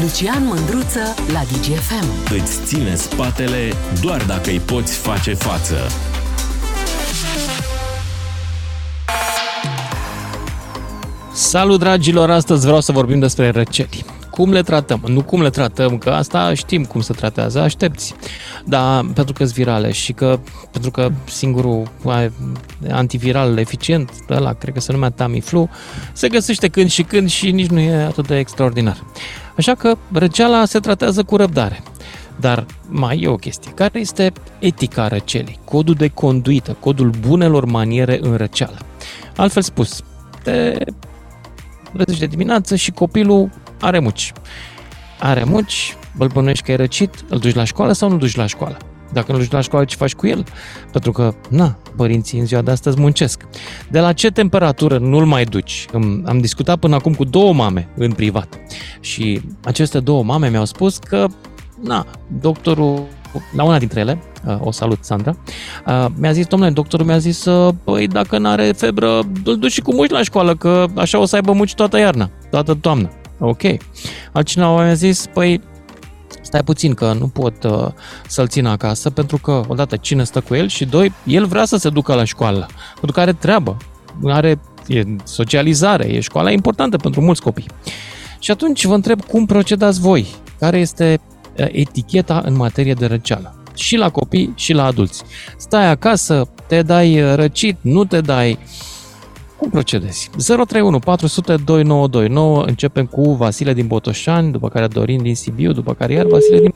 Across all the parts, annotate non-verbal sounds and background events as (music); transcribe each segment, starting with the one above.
Lucian Mândruță la DGFM. Îți ține spatele doar dacă îi poți face față. Salut dragilor, astăzi vreau să vorbim despre răceli. Cum le tratăm? Nu cum le tratăm, că asta știm cum se tratează, aștepți. Dar pentru că sunt virale și că pentru că singurul antiviral eficient, ăla cred că se numea Tamiflu, se găsește când și când și nici nu e atât de extraordinar. Așa că răceala se tratează cu răbdare. Dar mai e o chestie. Care este etica răcelii? Codul de conduită, codul bunelor maniere în răceală. Altfel spus, te trezești de dimineață și copilul are muci. Are muci, îl bănuiești că e răcit, îl duci la școală sau nu duci la școală? Dacă nu duci la școală, ce faci cu el? Pentru că, na, părinții în ziua de astăzi muncesc. De la ce temperatură nu-l mai duci? Am discutat până acum cu două mame în privat și aceste două mame mi-au spus că, na, doctorul la una dintre ele, uh, o salut, Sandra, uh, mi-a zis, domnule, doctorul mi-a zis, păi dacă n-are febră, îl duci și cu muci la școală, că așa o să aibă muci toată iarna, toată toamna. Ok. Altcineva mi-a zis, păi stai puțin că nu pot uh, să-l țin acasă pentru că, odată, cine stă cu el și doi, el vrea să se ducă la școală, pentru că are treabă, are e socializare, e școala importantă pentru mulți copii. Și atunci vă întreb cum procedați voi, care este uh, eticheta în materie de răceală și la copii și la adulți. Stai acasă, te dai uh, răcit, nu te dai, uh, cum procedezi? 031 400 2929, începem cu Vasile din Botoșani, după care Dorin din Sibiu, după care iar Vasile din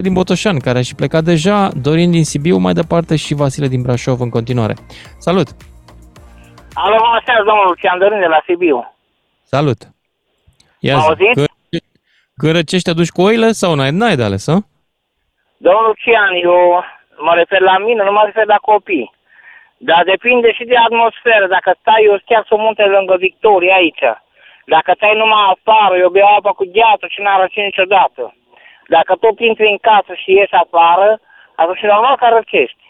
din Botoșani, care a și plecat deja, Dorin din Sibiu mai departe și Vasile din Brașov în continuare. Salut! Alo, bună seara, domnul Lucian Dorin de la Sibiu. Salut! Ia zi, când răcești te duci cu oile sau n-ai, n-ai de ales, a? Domnul Lucian, eu mă refer la mine, nu mă refer la copii. Dar depinde și de atmosferă. Dacă stai, eu chiar sunt munte lângă Victoria aici. Dacă stai numai afară, eu beau apă cu gheață și n-am răcit niciodată. Dacă tot intri în casă și ieși afară, atunci e normal că răcești.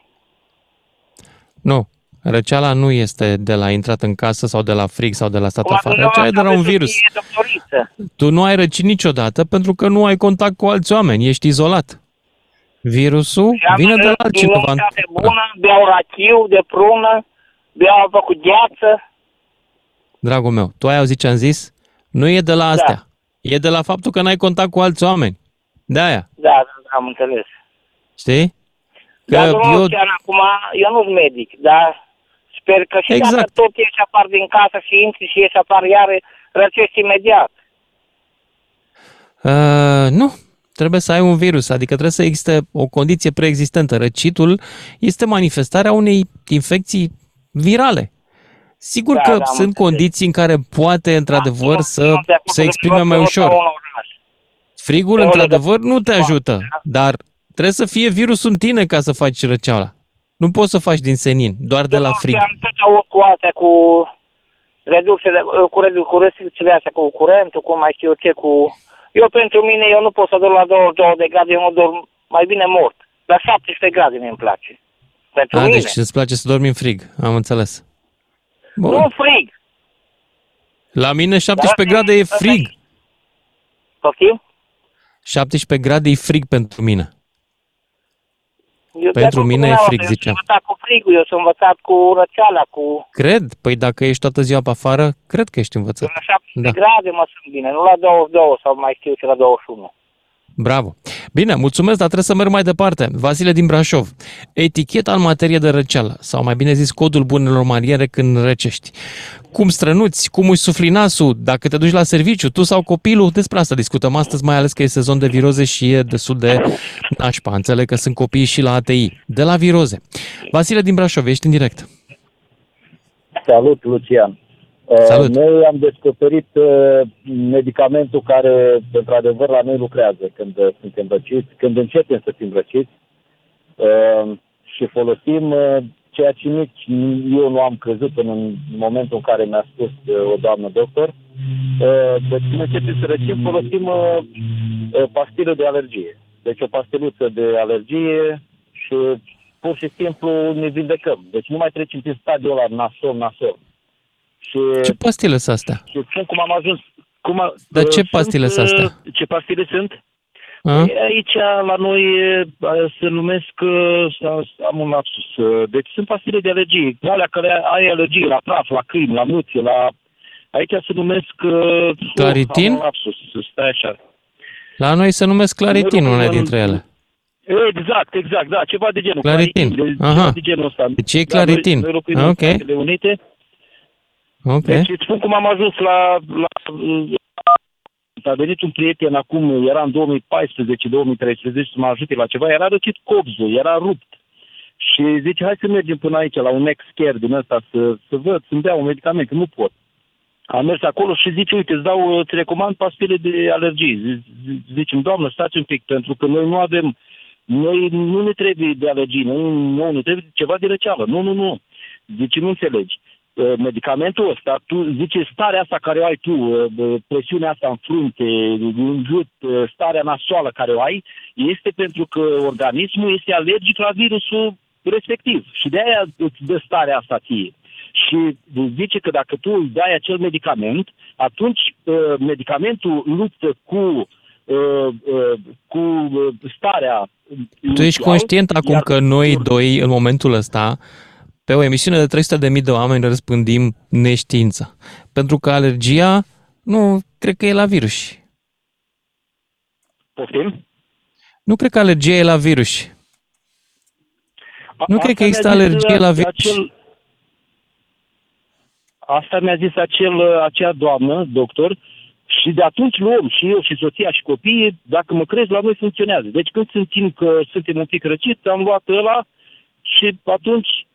Nu. Răceala nu este de la intrat în casă sau de la frig sau de la stat afară. Răceala e de la un virus. Tu nu ai răcit niciodată pentru că nu ai contact cu alți oameni, ești izolat. Virusul vine de la altcineva. De bună, beau rachiu de prună, beau apă cu gheață. Dragul meu, tu ai auzit ce am zis? Nu e de la astea. Da. E de la faptul că n-ai contact cu alți oameni. De aia. Da, da, da am înțeles. Știi? Că da, eu... chiar acum, eu nu sunt medic, dar sper că și exact. dacă tot ieși apar din casă și intri și ieși apar iar, răcești imediat. Uh, nu, trebuie să ai un virus, adică trebuie să existe o condiție preexistentă. Răcitul este manifestarea unei infecții virale. Sigur da, că da, sunt condiții în care poate, într-adevăr, da, să se exprime mai ușor. Frigul, într-adevăr, nu te ajută, dar trebuie să fie virusul în tine ca să faci răceala. Nu poți să faci din senin, doar de la frig. Am tot cu astea, cu reducțiile, cu, cu restricțiile astea, cu curentul, cu mai știu eu ce, cu eu pentru mine, eu nu pot să dorm la 22 de grade, eu nu dorm mai bine mort. La 17 grade mi-mi place. Pentru A, mine. deci îți place să dormi în frig, am înțeles. Bun. Nu frig. La mine 17 Dar grade e frig. Poftim? 17 grade e frig pentru mine. Eu Pentru mine e frig, ziceam. Eu sunt învățat cu frigul, eu sunt învățat cu răceala, cu... Cred? Păi dacă ești toată ziua pe afară, cred că ești învățat. La 70 da. grade mă sunt bine, nu la 22 sau mai știu ce la 21. Bravo! Bine, mulțumesc, dar trebuie să merg mai departe. Vasile din Brașov. Eticheta în materie de răceală, sau mai bine zis codul bunelor maniere când răcești. Cum strănuți, cum își sufli nasul, dacă te duci la serviciu, tu sau copilul, despre asta discutăm astăzi, mai ales că e sezon de viroze și e destul de nașpa. Înțeleg că sunt copii și la ATI. De la viroze. Vasile din Brașov, ești în direct. Salut, Lucian. Salut. Noi am descoperit uh, medicamentul care, într-adevăr, la noi lucrează când uh, suntem răciți, când începem să fim răciți uh, și folosim ceea ce nici eu nu am crezut în momentul în care mi-a spus o doamnă doctor. Deci când începem să răcim, folosim pastile de alergie. Deci o pastiluță de alergie și pur și simplu ne vindecăm. Deci nu mai trecem prin stadiul ăla nasol, nasol. Și, Ce pastile sunt astea? Și cum am ajuns, Cum a, Dar ce uh, pastile sunt astea? uh, Ce pastile sunt? A? Păi Aici, la noi, uh, se numesc, uh, să- am un lapsus, uh, deci sunt pastile de alergie. Alea care ai alergie la praf, la câini, la nuțe, la... Aici se numesc... uh, Claritin? Am un lapsus, stai așa. La noi se numesc claritin, Mă rog, unele în- dintre ele. Exact, exact, da, ceva de genul. Claritin. de, Aha. ceva de genul ăsta. Deci e Da, noi- claritin. Noi, locuim Ok. în Statele Unite. Ok. Deci îți spun cum am ajuns la, la, a venit un prieten acum, era în 2014-2013, să mă ajute la ceva, era răcit copzul, era rupt. Și zice, hai să mergem până aici, la un ex-care din ăsta, să, să văd, să-mi dea un medicament, că nu pot. Am mers acolo și zice, uite, îți dau, îți recomand pastile de alergii. Zi- zi- Zicem, doamnă, stați un pic, pentru că noi nu avem, noi nu ne trebuie de alergii, nu, nu ne trebuie ceva de răceală. Nu, nu, nu. Zice, nu înțelegi. Uh, Medicamentul ăsta, tu zice, starea asta care o ai tu, uh, uh, presiunea asta în frunte, în gât, uh, starea nasoală care o ai, este pentru că organismul este alergic la virusul respectiv. Și de aia îți dă starea asta ție. Și zice că dacă tu îi dai acel medicament, atunci uh, medicamentul luptă cu, uh, uh, cu uh, starea. Tu ești conștient acum că noi doi, în momentul ăsta, pe o emisiune de 300.000 de oameni răspândim neștiință. Pentru că alergia, nu, cred că e la virus. Poftim? Nu cred că alergia e la virus. Nu Asta cred că mi-a există zis, alergie uh, la virus. Acel, asta mi-a zis acel, uh, acea doamnă, doctor, și de atunci luăm și eu și soția și copiii, dacă mă crezi, la noi funcționează. Deci când simțim că suntem un pic răciți, am luat ăla și atunci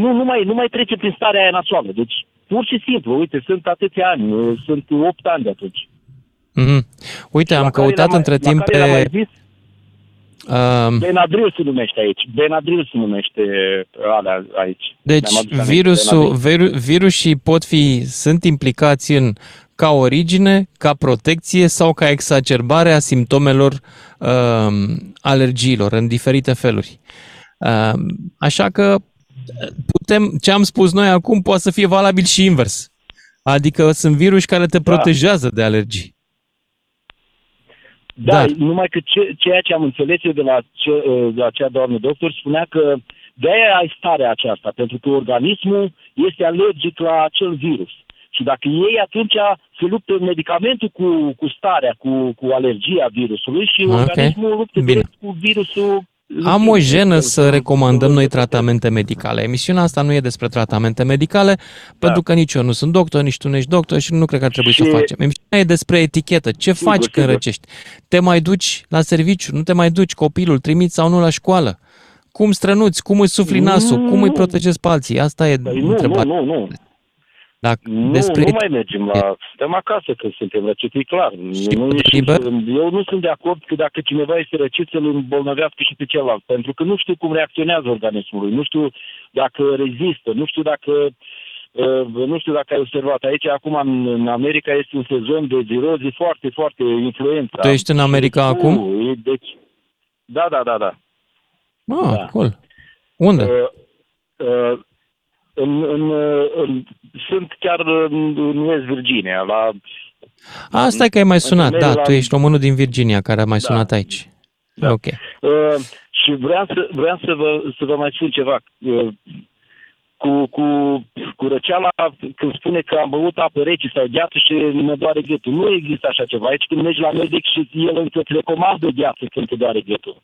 nu, nu, mai, nu mai trece prin starea aia nasoală. Deci pur și simplu, uite, sunt atâția ani, uh, sunt 8 ani de atunci. Mhm. Uite, Și am la care căutat l-am între mai, timp la care l-am mai pe... zis, Um, Benadryl se numește aici. Benadryl se numește alea aici. Deci Mi-am adus aminte, virusul, Benadryl. viru, virusii pot fi, sunt implicați în ca origine, ca protecție sau ca exacerbare a simptomelor um, alergiilor în diferite feluri. Um, așa că putem, ce am spus noi acum poate să fie valabil și invers. Adică sunt virus care te Da. protejează de alergii. Da, Dar- numai că ce, ceea ce am înțeles eu de la, ce, de la acea doamnă doctor spunea că de aia ai starea aceasta, pentru că organismul este alergic la acel virus. Și dacă ei atunci se luptă medicamentul cu, cu starea, cu, cu alergia virusului și Ok, organismul luptă bine. direct cu virusul. Am o jenă Cu- să cu- recomandăm cu- noi tratamente medicale. Emisiunea asta nu e despre tratamente medicale, pentru că nici eu nu sunt doctor, nici tu nu ești doctor și nu cred că ar trebui să o Și- facem. Emisiunea e despre etichetă. Ce Sigur, faci când sigur. răcești? Te mai duci la serviciu? Nu te mai duci? Copilul trimiți sau nu la școală? Cum strănuți? Cum îți sufli nasul? Cum îi protejezi pe alții? Asta e Păi nu, nu, întrebarea. nu, nu. Dacă Nu, despre nu mai mergem la... Suntem acasă când suntem răciți, e clar. Și Nu, de ieșim liber? să- eu nu sunt de acord că dacă cineva este răcit să-l îmbolnăvească și pe celălalt, pentru că nu știu cum reacționează organismul lui, nu știu dacă rezistă, nu știu dacă uh, nu știu dacă ai observat, aici acum în, în America este un sezon de virozi foarte, foarte influență. Tu ești în America acum? Deci, da, da, da, da. Ah, Da. cool. Unde? Uh, uh, în, în, uh, în, sunt chiar în, în West Virginia, la Asta e că ai mai sunat. Da, la- tu ești românul din Virginia care a mai Da. sunat aici. Da. Ok. Uh, și vreau să, vreau să, vă, să vă mai spun ceva. Uh, cu, cu, cu răceala, când spune că am băut apă rece sau gheață și mă doare gâtul. Nu există așa ceva. Aici când mergi la medic și el încă îți recomandă gheață când te doare gâtul.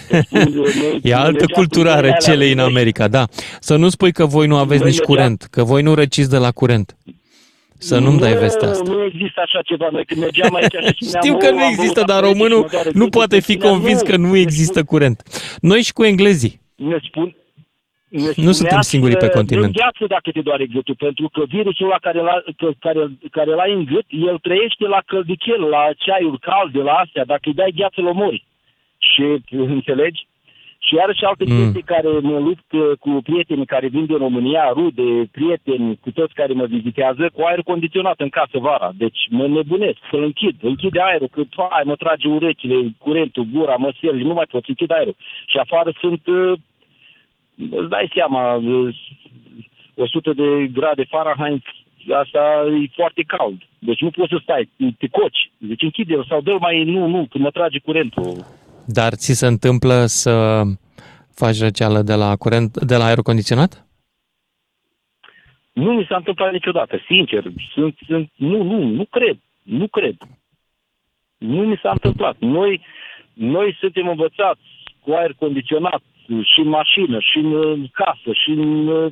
(laughs) E altă cultură a recelei în America, da. Să nu spui că voi nu aveți Noi nici mergeam- curent, că voi nu răciți de la curent. Să nu-mi dai vestea asta. Nu există așa ceva. Noi când mergeam aici și (laughs) spuneam, Știu că "Oh, nu am există, băut dar apă rece și românul mă doare nu gâtul." poate fi Spunea, convins că nu ne există curent. Noi și cu englezii. ne spun, ne Nu spunea suntem singurii pe să continent. dăm gheață dacă te doare gâtul, pentru că virusul ăla care, l-a, că- care, care l-ai în gât, el trăiește la căldicel, la ceaiuri calde, la astea. Dacă îi dai gheață, îl omori. Și înțelegi? Și iarăși alte Mm. chestii care mă lupt uh, cu prietenii care vin din România, rude, prieteni, cu toți care mă vizitează, cu aer condiționat în casă vara. Deci mă nebunesc să-l închid. Închid aerul, că hai, mă trage urechile, curentul, gura, măselii, nu mai pot, închid aerul. Și afară sunt, uh, îți dai seama, uh, 100 de grade Fahrenheit asta e foarte cald. Deci nu poți să stai, te coci. Deci închide sau dă mai, nu, nu, când mă trage curentul. Dar ți se întâmplă să faci răceală de la curent, de la aer condiționat? Nu mi s-a întâmplat niciodată, sincer. Sunt, sunt, nu, nu, nu cred. Nu cred. Nu mi s-a întâmplat. Noi, noi suntem învățați cu aer condiționat și în mașină, și în casă, și în...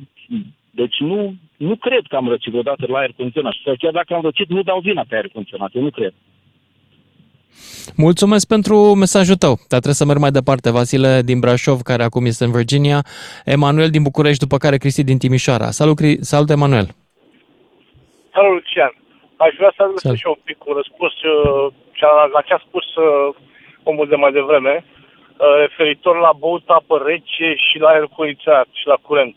Deci nu, nu cred că am răcit vreodată la aer condiționat. Sau chiar dacă am răcit, nu dau vina pe aer condiționat. Eu nu cred. Mulțumesc pentru mesajul tău. Dar trebuie să merg mai departe. Vasile din Brașov, care acum este în Virginia, Emanuel din București, după care Cristi din Timișoara. Salut, Cri- Salut Emanuel! Salut, Lucian! Aș vrea să adresez Salut. și eu un pic un răspuns uh, cea- la ce a spus uh, omul de mai devreme, uh, referitor la băut apă rece și la aer condiționat și la curent.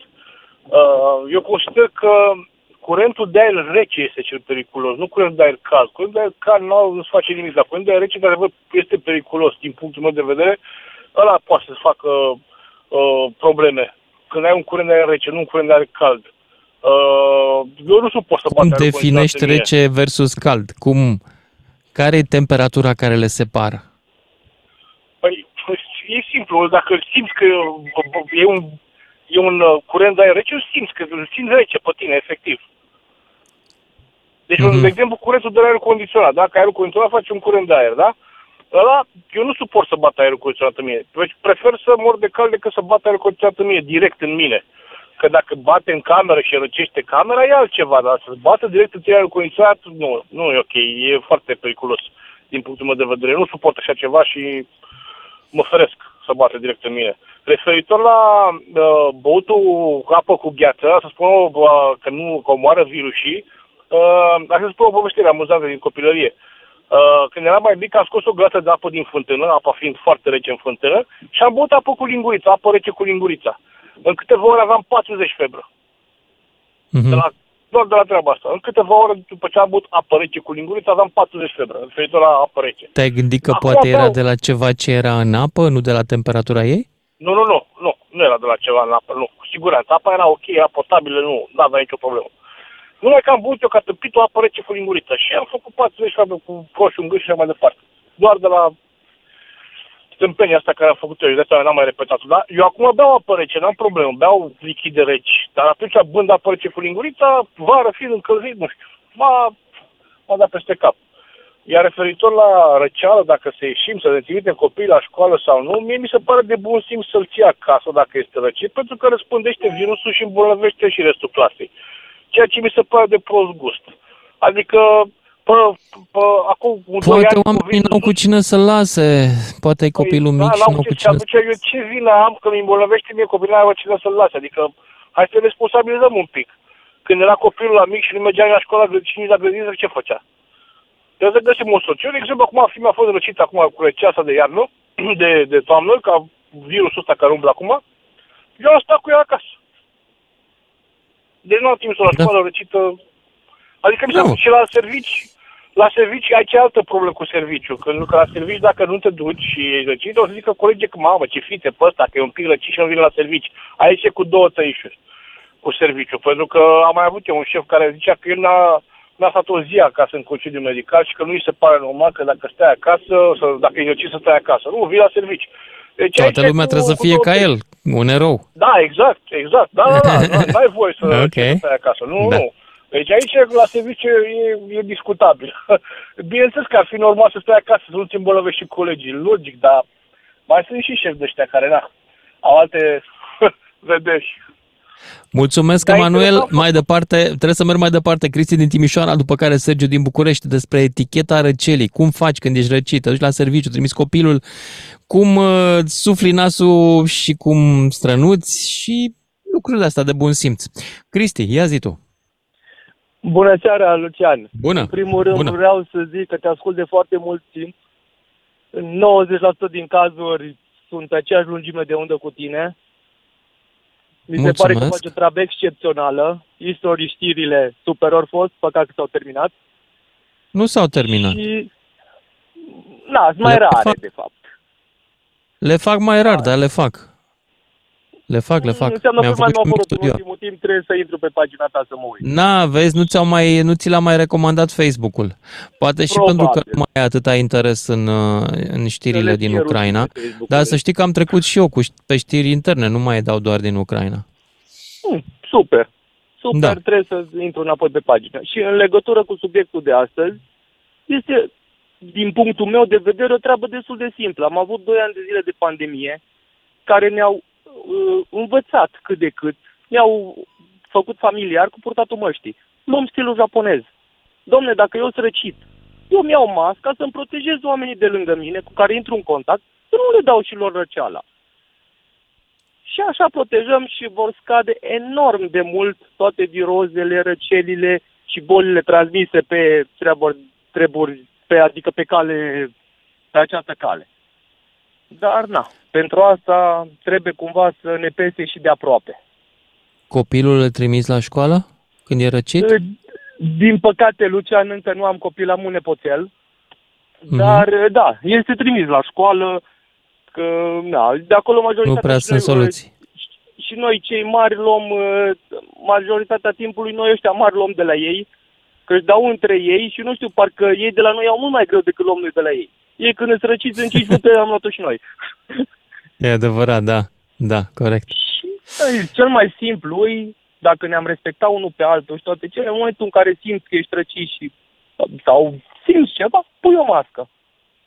Uh, Eu consider că curentul de aer rece este cel periculos, nu curentul de aer cald. Curentul de aer cald nu, nu se face nimic, dar curentul de aer rece, care este periculos din punctul meu de vedere, ăla poate să facă uh, probleme. Când ai un curent de aer rece, nu un curent de aer cald. Uh, eu nu suport să bat Cum aerul definești condiționat în mine. rece versus cald? Cum, care e temperatura care le separă? Păi, e simplu, dacă îl simți că e un, e un uh, curent de aer rece, îl simți, că îl simți rece pe tine, efectiv. Deci, Mhm. mm-hmm. de exemplu, curentul de aer condiționat, dacă aerul condiționat face un curent de aer, da? Ăla, eu nu suport să bat aerul condiționat în mine. Deci prefer să mor de cald decât să bat aerul condiționat în mine, direct în mine. Că dacă bate în cameră și răcește camera, e altceva, dar să bată direct în tine aerul condiționat, nu, nu e ok, e foarte periculos din punctul meu de vedere. Eu nu suport așa ceva și mă feresc să bată direct în mine. Referitor la uh, băutul cu apă cu gheață, să spun uh, că nu că omoară virusii, uh, aș să spun o povestire amuzantă din copilărie. Uh, când eram mai mic, am scos o glasă de apă din fântână, apa fiind foarte rece în fântână, și am băut apă cu lingurița, apă rece cu lingurița. În câteva ore aveam 40 febră. Mhm. De la, doar de la treaba asta. În câteva ore după ce am băut apă rece cu lingurița, aveam 40 febră, referitor la apă rece. Te-ai gândit că Acum poate era beau. de la ceva ce era în apă, nu de la temperatura ei? Nu, nu, nu, nu, nu era de la ceva în apă, nu, cu siguranță. Apa era ok, era potabilă, nu, nu avea nicio problemă. Numai că am băut eu ca tâmpit o apă rece cu linguriță și am făcut 40 febră cu roșu în gât și așa mai departe. Doar de la tâmpenia asta care am făcut eu, și de asta n-am mai repetat da? Eu acum beau apă rece, n-am problemă, beau lichide reci, dar atunci bând apă rece cu lingurița, vară fiind încălzit, nu știu, m-a, m-a dat peste cap. Iar referitor la răceală, dacă să ieșim, să ne trimitem copiii la școală sau nu, mie mi se pare de bun simț să-l ții acasă dacă este răcit, pentru că răspândește virusul și îmbolnăvește și restul clasei. Ceea ce mi se pare de prost gust. Adică, pă, pă, acum un doi Poate ani oamenii COVID-ul n-au cu cine să lase. Poate ai copilul Păi, mic și n-am n-au ce- cu și cine atunci eu ce vină am că îmi îmbolnăvește mie copilul n-are cine să-l lase? Adică hai să responsabilizăm un pic. Când era copilul la mic și nu mergea la școală și nici la grădină, ce făcea? Trebuie să găsim o soluție. Eu, de exemplu, acum fiul meu a fost răcit acum cu receasa de iarnă, (clears throat) de, de toamnă, ca virusul ăsta care umblă acum. Eu am stat cu ea acasă. Deci nu am trimis-o la Da. școală răcită. Adică mi Da. s-a și la servici, la servici ai ce altă problemă cu serviciu. Că, că la servici dacă nu te duci și ești răcit, o să zică colegii că mamă, ce fite pe ăsta, că e un pic răcit și nu vine la servici. Aici e cu două tăișuri cu serviciu. Pentru că am mai avut eu un șef care zicea că el n-a, n-a stat o zi acasă în concediu medical și că nu îi se pare normal că dacă stai acasă, sau dacă e răcit să stai acasă. Nu, vii la servici. Deci Toată aici e lumea cu- trebuie să cu fie două ca tăișuri. el, un erou. Da, exact, exact. Da, da, da, da n-ai voie să, (laughs) Ok. să stai acasă. Nu, Da. nu. Deci aici, la serviciu, e, e discutabil. (laughs) Bineînțeles că ar fi normal să stai acasă, să nu-ți îmbolnăvești și colegii, logic, dar mai sunt și șefi de ăștia care, na, au alte (laughs) vederi. Mulțumesc, Da, Emanuel. interesant. Mai departe, trebuie să merg mai departe. Cristi din Timișoara, după care Sergiu din București, despre eticheta răcelii. Cum faci când ești răcit? Te duci la serviciu, trimiți copilul. Cum uh, sufli nasul și cum strănuți și lucrurile astea de bun simț. Cristi, ia zi tu. Bună seara, Lucian. Bună. În primul rând Bună. vreau să zic că te ascult de foarte mult timp. În 90% din cazuri sunt pe aceeași lungime de undă cu tine. Mi se Mulțumesc. pare că faci o treabă excepțională. Istoric știrile superior fost, păcat că s-au terminat. Nu s-au terminat. Și, na, sunt mai Le rare, fac- de fapt. Le fac mai rar, dar le fac. Le fac, le fac. Înseamnă Mi-am că mai făcut nu și un apărut mic în studio. ultimul timp, trebuie să intru pe pagina ta să mă uit. Na, vezi, nu, ți-au mai, nu ți l-a mai recomandat Facebook-ul. Poate și Probabil. pentru că nu mai ai atâta interes în, uh, în știrile Le din cer Ucraina. rușine Facebook-ului. Dar să știi că am trecut și eu cu, ș- pe știri interne, nu mai dau doar din Ucraina. Hmm, super. Super, Da. trebuie să intru înapoi pe pagină. Și în legătură cu subiectul de astăzi, este, din punctul meu de vedere, o treabă destul de simplă. Am avut doi ani de zile de pandemie care ne-au uh, învățat cât de cât, ne-au făcut familiar cu purtatul măștii. Luăm stilul japonez. Domne, dacă eu sunt răcit, eu mi iau masca să-mi protejez oamenii de lângă mine cu care intru în contact, să nu le dau și lor răceala. Și așa protejăm și vor scade enorm de mult toate virozele, răcelile și bolile transmise pe treburi, treburi pe, adică pe cale, pe această cale. Dar na, pentru asta trebuie cumva să ne pese și de aproape. Copilul îl trimis la școală când e răcit? Din păcate, Lucian, încă nu am copil, am un nepoțel. Mhm. Dar, da, este trimis la școală, că, na, de acolo majoritatea... Nu prea și sunt noi, soluții. și noi cei mari luăm, uh, majoritatea timpului, noi ăștia mari luăm de la ei, că își dau între ei și nu știu, parcă ei de la noi au mult mai greu decât luăm noi de la ei. Ei când îți răciți în 5 minute am luat-o și noi. (laughs) E adevărat, da. Da, corect. Și e, cel mai simplu e, dacă ne-am respectat unul pe altul și toate cele, în momentul în care simți că ești răcit și, sau simți ceva, pui o mască.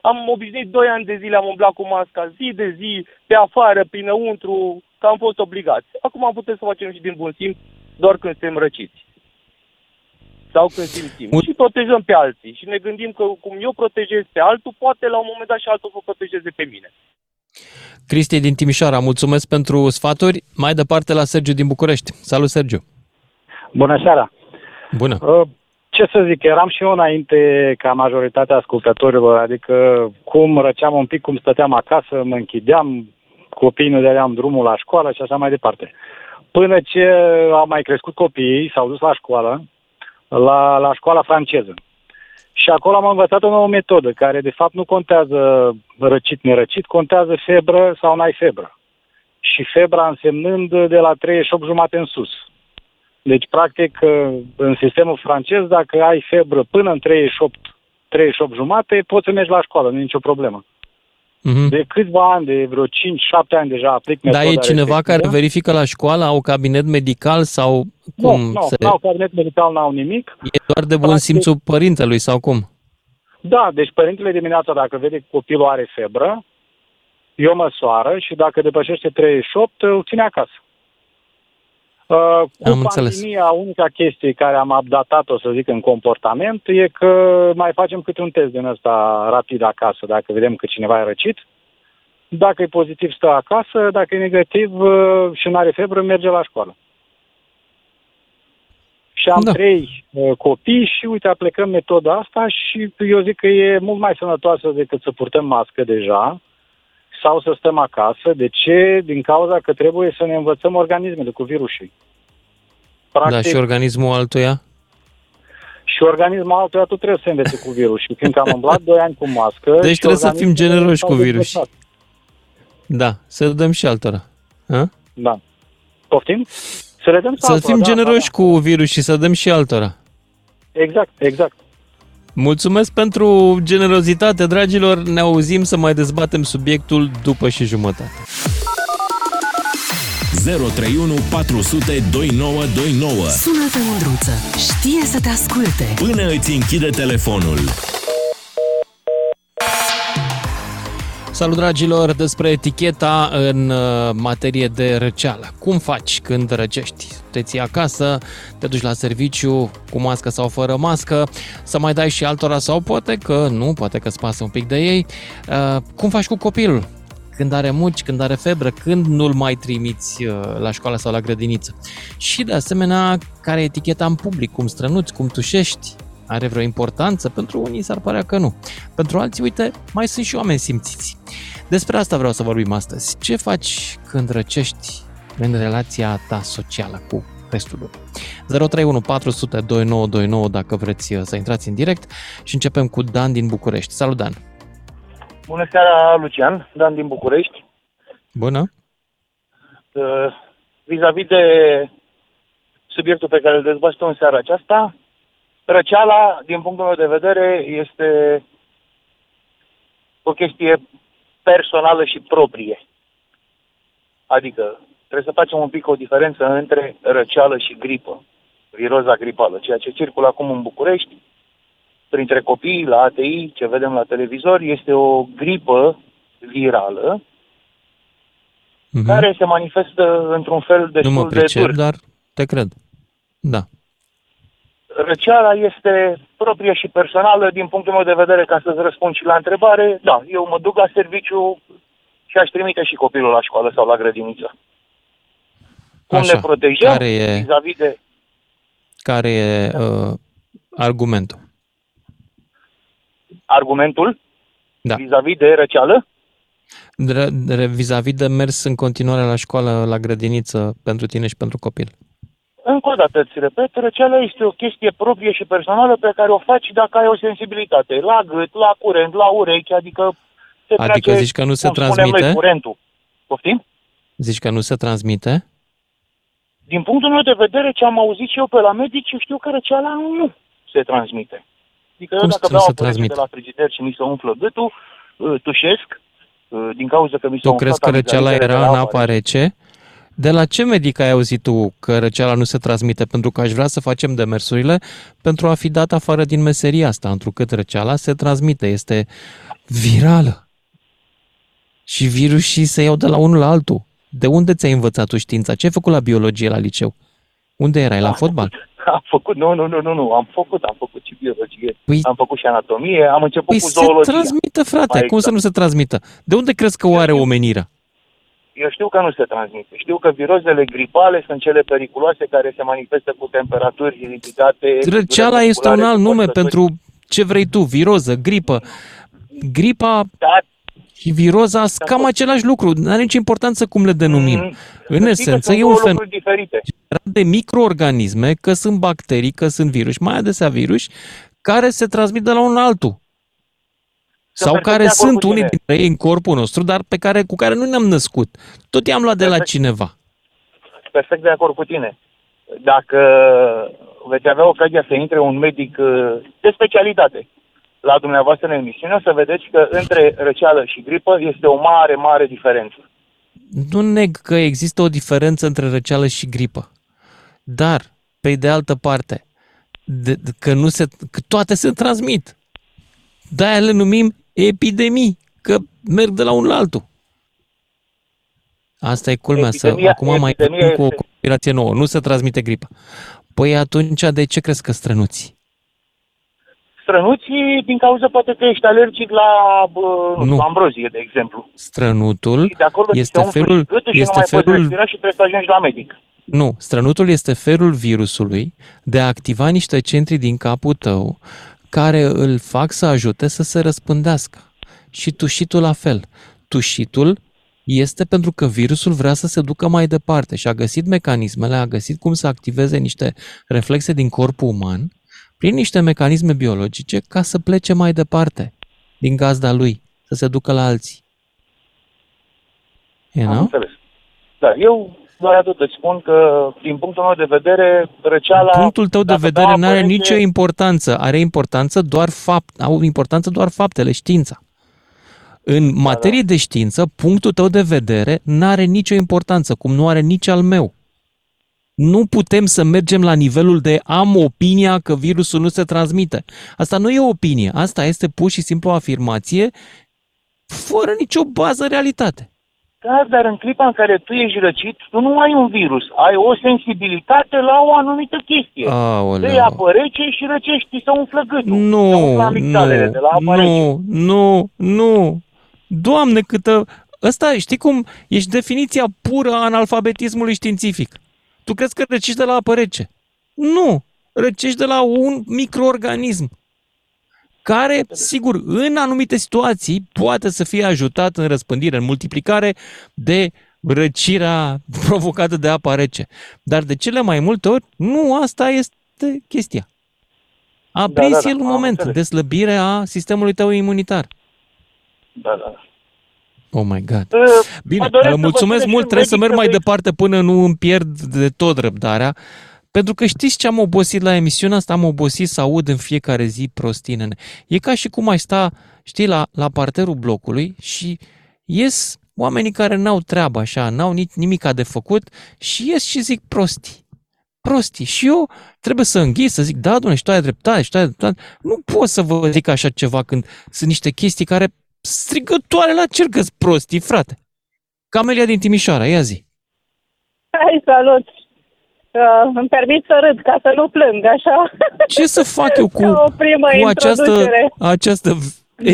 Am obișnuit 2 ani de zile, am umblat cu masca zi de zi, pe afară, prinăuntru, că am fost obligați. Acum putem să facem și din bun simț, doar când suntem răciți. Sau când simțim. Un- Și protejăm pe alții. Și ne gândim că cum eu protejez pe altul, poate la un moment dat și altul să protejeze pe mine. Cristi din Timișoara, mulțumesc pentru sfaturi. Mai departe la Sergiu din București. Salut, Sergiu. Bună seara! Bună. Uh, Ce să zic, eram și eu înainte ca majoritatea ascultătorilor, adică cum răceam un pic, cum stăteam acasă, mă închideam, copiii nu dădeam drumul la școală și așa mai departe. Până ce au mai crescut copiii, s-au dus la școală, la, la școala franceză. Și acolo am învățat o nouă metodă, care de fapt nu contează răcit-nerăcit, contează febră sau n-ai febră. Și febra însemnând de la 38 jumate în sus. Deci, practic, în sistemul francez, dacă ai febră până în 38, 38 jumate, poți să mergi la școală, nu e nicio problemă. Mhm. De câțiva ani, de vreo 5-7 ani deja aplic metoda Dar e cineva respectivă. care verifică la școală, au cabinet medical sau Nu, cum nu, se... n-au cabinet medical, n-au nimic. E doar de bun Practic- simțul părintelui sau cum? Da, deci părintele dimineața, dacă vede că copilul are febră, eu măsoară și dacă depășește 38, îl ține acasă. Uh, cu Am înțeles. pandemia, unica chestie care am updatat-o, să zic, în comportament, e că mai facem câte un test din ăsta rapid acasă, dacă vedem că cineva e răcit. Dacă e pozitiv, stă acasă, dacă e negativ uh, și nu are febră, merge la școală. Și am Da. da. trei uh, copii și uite, aplicăm metoda asta și eu zic că e mult mai sănătoasă decât să purtăm mască deja sau să stăm acasă. De ce? Din cauza că trebuie să ne învățăm organismele cu virusii. Da, și organismul altuia? și organismul altuia tu trebuie să se învețe cu virus. Și fiindcă am umblat 2 ani cu mască... Deci și trebuie să fim organismele generoși s-au cu virus. dezvoltat. Da, să dăm și altora. Ha? Da. Poftim? Să le dăm Să altora, fim da, generoși da, cu virus și să dăm și altora. da. Exact, exact. Mulțumesc pentru generozitate, dragilor. Ne auzim să mai dezbatem subiectul după și jumătate. 031 400 2929 Sună-te, Mândruță. Știe să te asculte. Până îți închide telefonul. Salut dragilor, despre eticheta în uh, materie de răceală. Cum faci când răcești? Te ții acasă, te duci la serviciu cu mască sau fără mască, să mai dai și altora sau poate că nu, poate că îți pasă un pic de ei. Uh, Cum faci cu copilul? Când are muci, când are febră, când nu-l mai trimiți uh, la școală sau la grădiniță. Și de asemenea, care e eticheta în public, cum strănuți, cum tușești, are vreo importanță? Pentru unii s-ar părea că nu. Pentru alții, uite, mai sunt și oameni simțiți. Despre asta vreau să vorbim astăzi. Ce faci când răcești în relația ta socială cu restul lumii? 031 400 2929 dacă vreți uh, să intrați în direct și începem cu Dan din București. Salut, Dan! Bună seara, Lucian, Dan din București. Bună! Uh, vis-a-vis de subiectul pe care îl dezbăstă în seara aceasta, răceala, din punctul meu de vedere, este o chestie personală și proprie. Adică trebuie să facem un pic o diferență între răceală și gripă, viroza gripală, ceea ce circulă acum în București, printre copii, la ATI, ce vedem la televizor, este o gripă virală Mhm. care se manifestă într-un fel Nu mă destul de pricep, dur. dar te cred. Da. Răceala este proprie și personală, din punctul meu de vedere, ca să-ți răspund și la întrebare, da, eu mă duc la serviciu și aș trimite și copilul la școală sau la grădiniță. Cum Așa. ne protejăm Care e- vis-a-vis de Care e uh, argumentul? argumentul Da. vis-a-vis de răceală? Dre- dre- Vis-a-vis de mers în continuare la școală, la grădiniță, pentru tine și pentru copil. Încă o dată îți repet, răceala este o chestie proprie și personală pe care o faci dacă ai o sensibilitate. La gât, la curent, la urechi, adică se Adică trage, zici că nu se cum spunem transmite? Noi, curentul. Poftim? Zici că nu se transmite? Din punctul meu de vedere, ce am auzit și eu pe la medici, eu știu că răceala nu se transmite. Adică Cum eu dacă să nu beau se apă rece transmite? de la frigider și mi se umflă gâtul, uh, tușesc, uh, din cauza că mi se Tu crezi că răceala era în apa rece? De la ce medic ai auzit tu că răceala nu se transmite? Pentru că aș vrea să facem demersurile pentru a fi dat afară din meseria asta, întrucât răceala se transmite, este virală. Și virusii se iau de la unul la altul. De unde ți-ai învățat tu știința? Ce ai făcut la biologie la liceu? Unde erai? La fotbal? Am făcut, nu, nu, nu, nu, nu, am făcut, am făcut și biologie, Păi- am făcut și anatomie, am început Păi cu se zoologia. transmită, frate. Mai Cum să exact. nu se transmită? De unde crezi că o are omenirea? Eu știu că nu se transmite. Știu că virozele gripale sunt cele periculoase care se manifestă cu temperaturi ridicate. Răceala dureri este un musculare, alt nume forțături. pentru ce vrei tu, viroză, gripă. Gripa Da, și viroza sunt cam același lucru, nu are nicio importanță cum le denumim. Mm, În să știi că esență, sunt e două un fenomen lucruri diferite. de microorganisme, că sunt bacterii, că sunt virus, mai adesea virus, care se transmit de la unul la altul. Sau perfect care de acord sunt cu unii tine. dintre ei în corpul nostru, dar pe care, cu care nu ne-am născut. Tot i-am luat de la Perfect. cineva. Perfect de acord cu tine. Dacă veți avea ocazia să intre un medic uh, de specialitate la dumneavoastră în emisiune, o să vedeți că între răceală și gripă este o mare, mare diferență. Nu neg că există o diferență între răceală și gripă. Dar, pe de altă parte, de, de, că, nu se, că toate se transmit. De-aia le numim epidemii, că merg de la unul la altul. Asta e culmea, să, Epidemia- acum mai epidemia vedem cu o este- conspirație nouă. Nu se transmite gripa. Păi atunci de ce crezi că strănuți? Strănuții, din cauza poate că ești alergic la bă, nu Nu. știu, ambrozie, de exemplu. Strănutul Și de acolo ți este se umflă felul, și gâtul și nu este mai poți felul respira și trebuie să ajungi la medic. Nu, strănutul este felul virusului de a activa niște centri din capul tău care îl fac să ajute să se răspândească. Și tușitul la fel. Tușitul este pentru că virusul vrea să se ducă mai departe și a găsit mecanismele, a găsit cum să activeze niște reflexe din corpul uman prin niște mecanisme biologice ca să plece mai departe din gazda lui, să se ducă la alții. You Am know? înțeles. Da, eu doar atât îți spun că, din punctul meu de vedere, răceala... Punctul tău de dacă vedere beau nu apă are rece, nicio importanță. Are importanță doar fapt, au importanță doar faptele, știința. În materie de știință, punctul tău de vedere nu are nicio importanță, cum nu are nici al meu. Nu putem să mergem la nivelul de am opinia că virusul nu se transmite. Asta nu e o opinie, asta este pur și simplu o afirmație fără nicio bază în realitate. Da, dar în clipa în care tu ești răcit, tu nu ai un virus, ai o sensibilitate la o anumită chestie. Aoleu. Dă apă rece și răcești, se umflă gâtul. se Nu, umflă amigdalele nu, de la apa rece. nu, nu, nu. Doamne, câtă... Ăsta, știi cum? Ești definiția pură a analfabetismului științific. Tu crezi că răcești de la apă rece? Nu, răcești de la un microorganism care, sigur, în anumite situații poate să fie ajutat în răspândire, în multiplicare de răcirea (laughs) provocată de apa rece. Dar de cele mai multe ori, nu asta este chestia. A Da, prins da, da, el un am moment înțeles. de slăbire a sistemului tău imunitar. Da, da. Oh my God. Uh, Bine, mă doresc să vă mulțumesc sune mult, și trebuie să un merg mai medic să departe până nu îmi pierd de tot răbdarea. Pentru că știți ce am obosit la emisiunea asta? Am obosit să aud în fiecare zi prostii, nene. E ca și cum ai sta, știi, la, la parterul blocului și ies oamenii care n-au treabă așa, n-au nici nimica de făcut și ies și zic prostii. Prostii. Și eu trebuie să înghis, să zic, da, domnule, și tu ai dreptate, și tu ai dreptate. Nu pot să vă zic așa ceva când sunt niște chestii care strigătoare la cer că prostii, frate. Camelia din Timișoara, ia zi. Hai, salut! Uh, îmi permit să râd ca să nu plâng, așa? Ce să fac eu (laughs) cu, Ca o primă cu această, introducere. această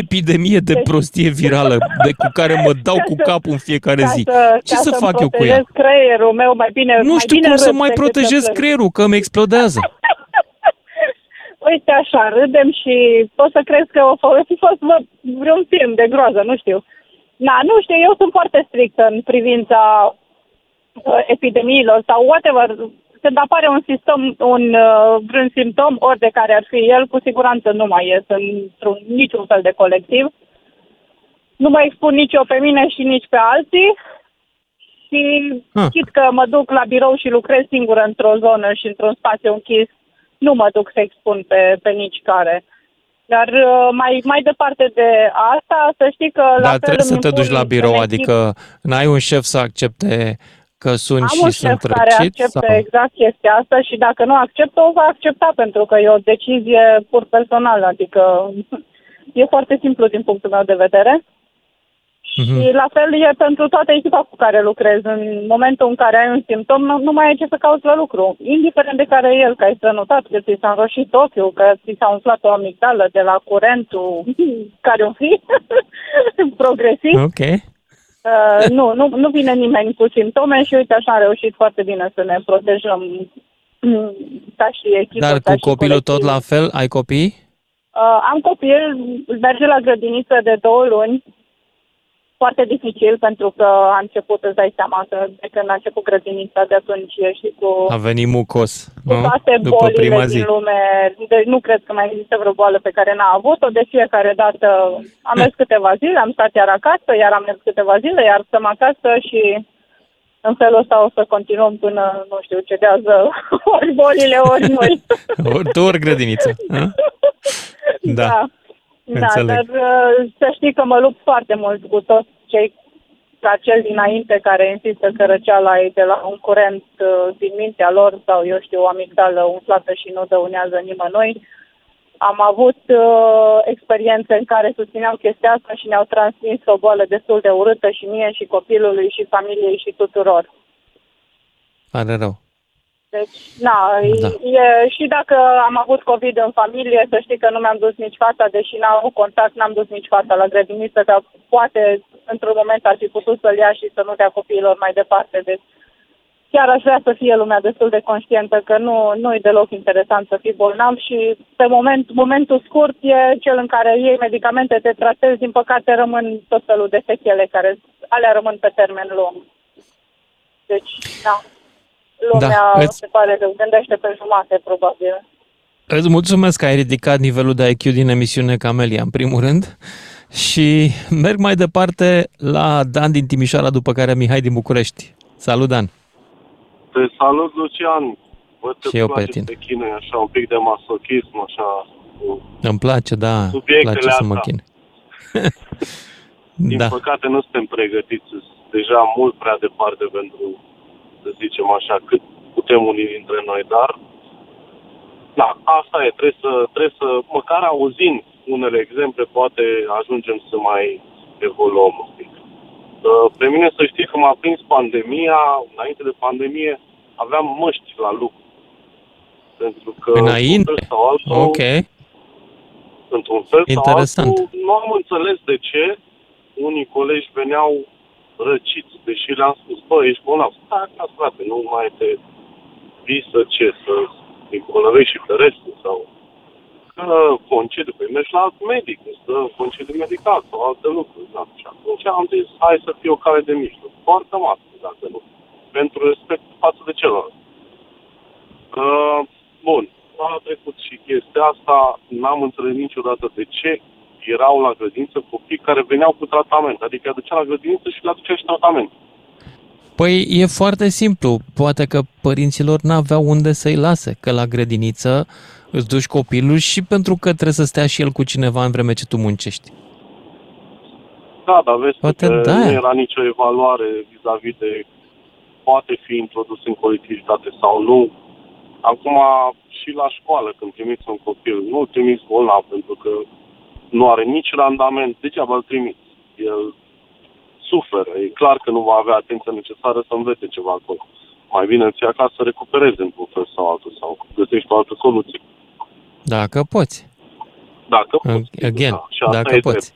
epidemie de prostie virală de cu care mă dau cu capul în fiecare Ca zi? să, Ce ca să să fac eu cu protejez ea? creierul meu mai bine Nu mai știu bine cum să râd mai decât protejez plâng. creierul, că îmi explodează. (laughs) Uite așa, râdem și poți să crezi că o f- fi fost vă, vreun film de groază, nu știu. Na, nu știu, eu sunt foarte strictă în privința uh, epidemiilor sau whatever. Când apare un sistem, un uh, vreun simptom, ori de care ar fi el, cu siguranță nu mai ies într-un niciun fel de colectiv. Nu mă expun nici eu pe mine și nici pe alții. Și Ah. chit că mă duc la birou și lucrez singură într-o zonă și într-un spațiu închis, nu mă duc să expun pe, pe nici care. Dar uh, mai, mai departe de asta, să știi că la Dar fel trebuie să îmi te impun duci la în birou, echip- adică n-ai un șef să accepte că sunt Am și un sunt șef care răcit? acceptă Sau? exact chestia asta și dacă nu acceptă, o va accepta pentru că e o decizie pur personală, adică (laughs) e foarte simplu din punctul meu de vedere. Mhm. Și la fel e pentru toată echipa cu care lucrez. În momentul în care ai un simptom, nu, nu mai ai ce să cauți la lucru. Indiferent de care e el, că ai strănutat, că ți s-a înroșit ochiul, că ți s-a umflat o amigdală de la curentul (laughs) care o fi (laughs) progresiv. Ok. Uh, nu, nu, nu vine nimeni cu simptome și uite așa am reușit foarte bine să ne protejăm mm, ca și echipă. Dar ca cu și copilul tot colectiv. la fel? Ai copii? Uh, am copil, merge la grădiniță de două luni. Foarte dificil pentru că a început, îți dai seama că de când a început grădinița, de atunci e și cu, A venit mucos, cu nu? toate După bolile prima din zi. lume. Deci nu cred că mai există vreo boală pe care n-a avut-o. De fiecare dată am mers (clears throat) câteva zile, am stat iar acasă, iar am mers câteva zile, iar stăm acasă și în felul ăsta o să continuăm până, nu știu, cedează (laughs) ori bolile, ori noi. (laughs) Ori tu, ori grădiniță. a? (laughs) Da. da. Da, Înțeleg. dar uh, să știi că mă lupt foarte mult cu toți cei ca cel dinainte care insistă că răceala e de la un curent uh, din mintea lor sau, eu știu, o amigdală umflată și nu dăunează nimănui. Am avut uh, experiențe în care susțineau chestia asta și ne-au transmis o boală destul de urâtă și mie și copilului și familiei și tuturor. Pare rău. Deci, na, Da. e, și dacă am avut COVID în familie, să știi că nu mi-am dus nici fata, deși n-am avut contact, n-am dus nici fata la grădiniță, că poate într-un moment ar fi putut să-l ia și să nu dea copiilor mai departe. Deci, chiar aș vrea să fie lumea destul de conștientă că nu, nu e deloc interesant să fii bolnav și pe moment, momentul scurt e cel în care iei medicamente, te tratezi, din păcate rămân tot felul de sechele care alea rămân pe termen lung. Deci, da, lumea Da, îți- se pare că gândește pe jumate, probabil. Îți mulțumesc că ai ridicat nivelul de IQ din emisiune Camelia, în primul rând. Și merg mai departe la Dan din Timișoara, după care Mihai din București. Salut, Dan! Te salut, Lucian. Văd că Și eu îți pe place tine. să te chinui așa un pic de masochism, așa. cu- Îmi place, da, îmi Subiectele place să mă astea. chin. (laughs) Din da. păcate nu suntem pregătiți sunt deja mult prea departe pentru, să zicem așa, cât putem unii dintre noi, dar da, asta e, trebuie să, trebuie să, măcar auzind unele exemple, poate ajungem să mai evoluăm un pic. Uh, Pe mine să știi că m-a prins pandemia, înainte de pandemie aveam măști la lucru. Pentru că Înainte? într-un fel sau altul, Ok. într-un fel Interesant. sau altul, nu am înțeles de ce unii colegi veneau răciți, deși le-am spus, bă, ești bolnav. Stai acasă, frate, nu mai te visă ce, să îmbolnăvești și pe restul sau că concediu, păi mergi la alt medic, îți dă concediu medical sau alte lucruri. Da. Și atunci am zis, hai să fie o cale de mijloc. Foarte masă, dacă nu. Pentru respect față de celălalt. Uh, bun, a trecut și chestia asta, n-am înțeles niciodată de ce erau la grădiniță copii care veneau cu tratament, adică îi aducea la grădiniță și le aducea și tratament. Păi e foarte simplu. Poate că părinților n-aveau unde să-i lase, că la grădiniță îți duci copilul și pentru că trebuie să stea și el cu cineva în vreme ce tu muncești. Da, dar vezi Poate că da. nu era nicio evaluare vis-a-vis de poate fi introdus în colectivitate sau nu. Acum și la școală, când trimiți un copil, nu îl trimiți bolnav pentru că nu are nici randament, degeaba îl trimiți. El suferă, e clar că nu va avea atenția necesară să învețe ceva acolo. Mai bine îți ia acasă să recupereze într-un fel sau altul sau găsești o altă soluție. Dacă poți. Dacă poți. Again, da. Și asta dacă e poți.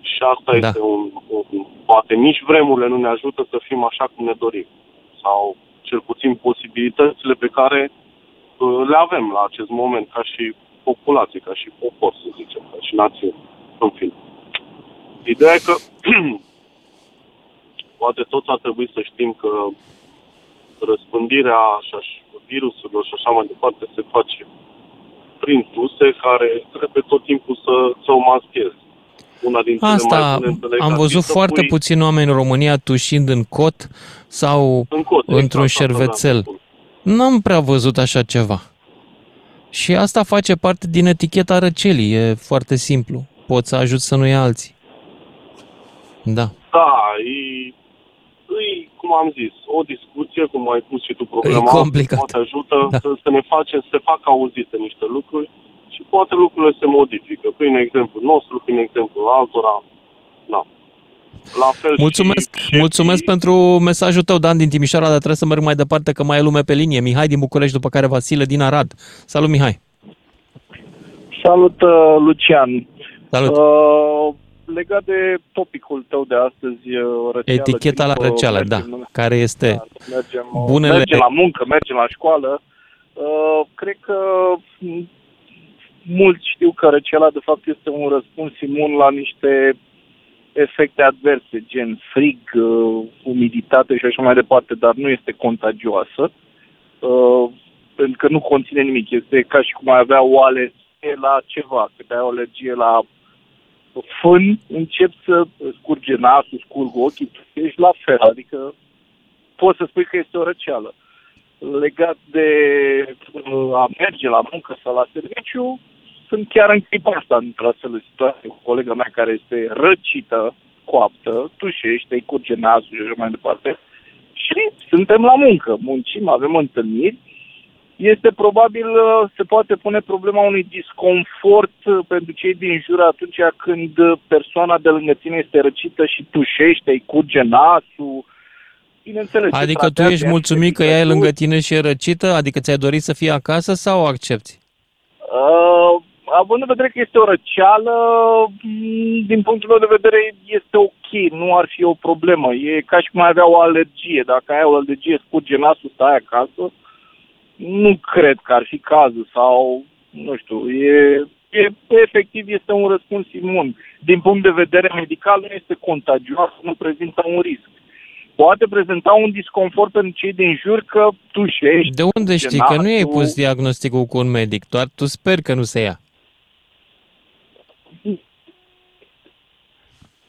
Și asta Da. este un, un... Poate nici vremurile nu ne ajută să fim așa cum ne dorim. Sau cel puțin posibilitățile pe care uh, le avem la acest moment ca și populație, ca și popor, să zicem, ca și națiune. În fine. Ideea e că (clears throat) poate toți ar trebui să știm că răspândirea așa, și virusurilor și așa mai departe se face prin tuse care trebuie tot timpul să, să o maschezi. Una dintre cele mai Asta bune înțelegeri am ar fi văzut să foarte pui puțini oameni în România tușind în cot sau în cot, într-un exact, asta vreau să șervețel. spun. N-am prea văzut așa ceva. Și asta face parte din eticheta răcelii, e foarte simplu. Poți să ajuți să nu ia alții. Da. Da, e, e, cum am zis, o discuție, cum ai pus și tu problema, complicat. poate ajută Da. să, să ne facem, să se facă auzite niște lucruri și poate lucrurile se modifică prin exemplu nostru, prin exemplu altora. Da. La fel Mulțumesc, și mulțumesc pentru mesajul tău, Dan, din Timișoara, dar trebuie să merg mai departe, că mai e lume pe linie. Mihai din București, după care Vasile din Arad. Salut, Mihai! Salut, uh, Lucian. Salut! Uh, legat de topicul tău de astăzi, uh, răceală, Eticheta la timp, uh, răceală, da, mergem- care este mergem, uh, bunele... mergem la muncă, mergem la școală. Uh, cred că m, mulți știu că răceala de fapt este un răspuns imun la niște efecte adverse, gen frig, uh, umiditate și așa mai departe, dar nu este contagioasă. Uh, pentru că nu conține nimic. Este ca și cum ai avea o alergie la ceva. Când ai o alergie la fân, încep să scurge nasul, scurg ochii, tu ești la fel. Adică poți să spui că este o răceală. Legat de uh, a merge la muncă sau la serviciu, sunt chiar în clipa asta într-o astfel de situație cu colega mea care este răcită, coaptă, tușește, îi curge nasul și așa mai departe. Și suntem la muncă, muncim, avem întâlniri. Este probabil, uh, se poate pune problema unui disconfort uh, pentru cei din jur atunci când uh, persoana de lângă tine este răcită și tușește, îi curge nasul. Bineînțeles, se Adică tu tratează ești mulțumit că ea e lângă tine și e răcită? Adică ți-ai dorit să fie acasă sau o accepti? Uh, având în vedere că este o răceală, m, din punctul meu de vedere este ok, nu ar fi o problemă. E ca și cum ai avea o alergie. Dacă ai o alergie, scurge nasul, stai acasă, nu cred că ar fi cazul sau, nu știu, e, e, efectiv este un răspuns imun. Din punct de vedere medical nu este contagios, nu prezintă un risc. Poate prezenta un disconfort pentru cei din jur că tușești. De unde știi? Că nu i-ai pus diagnosticul cu un medic, doar tu sper că nu se ia.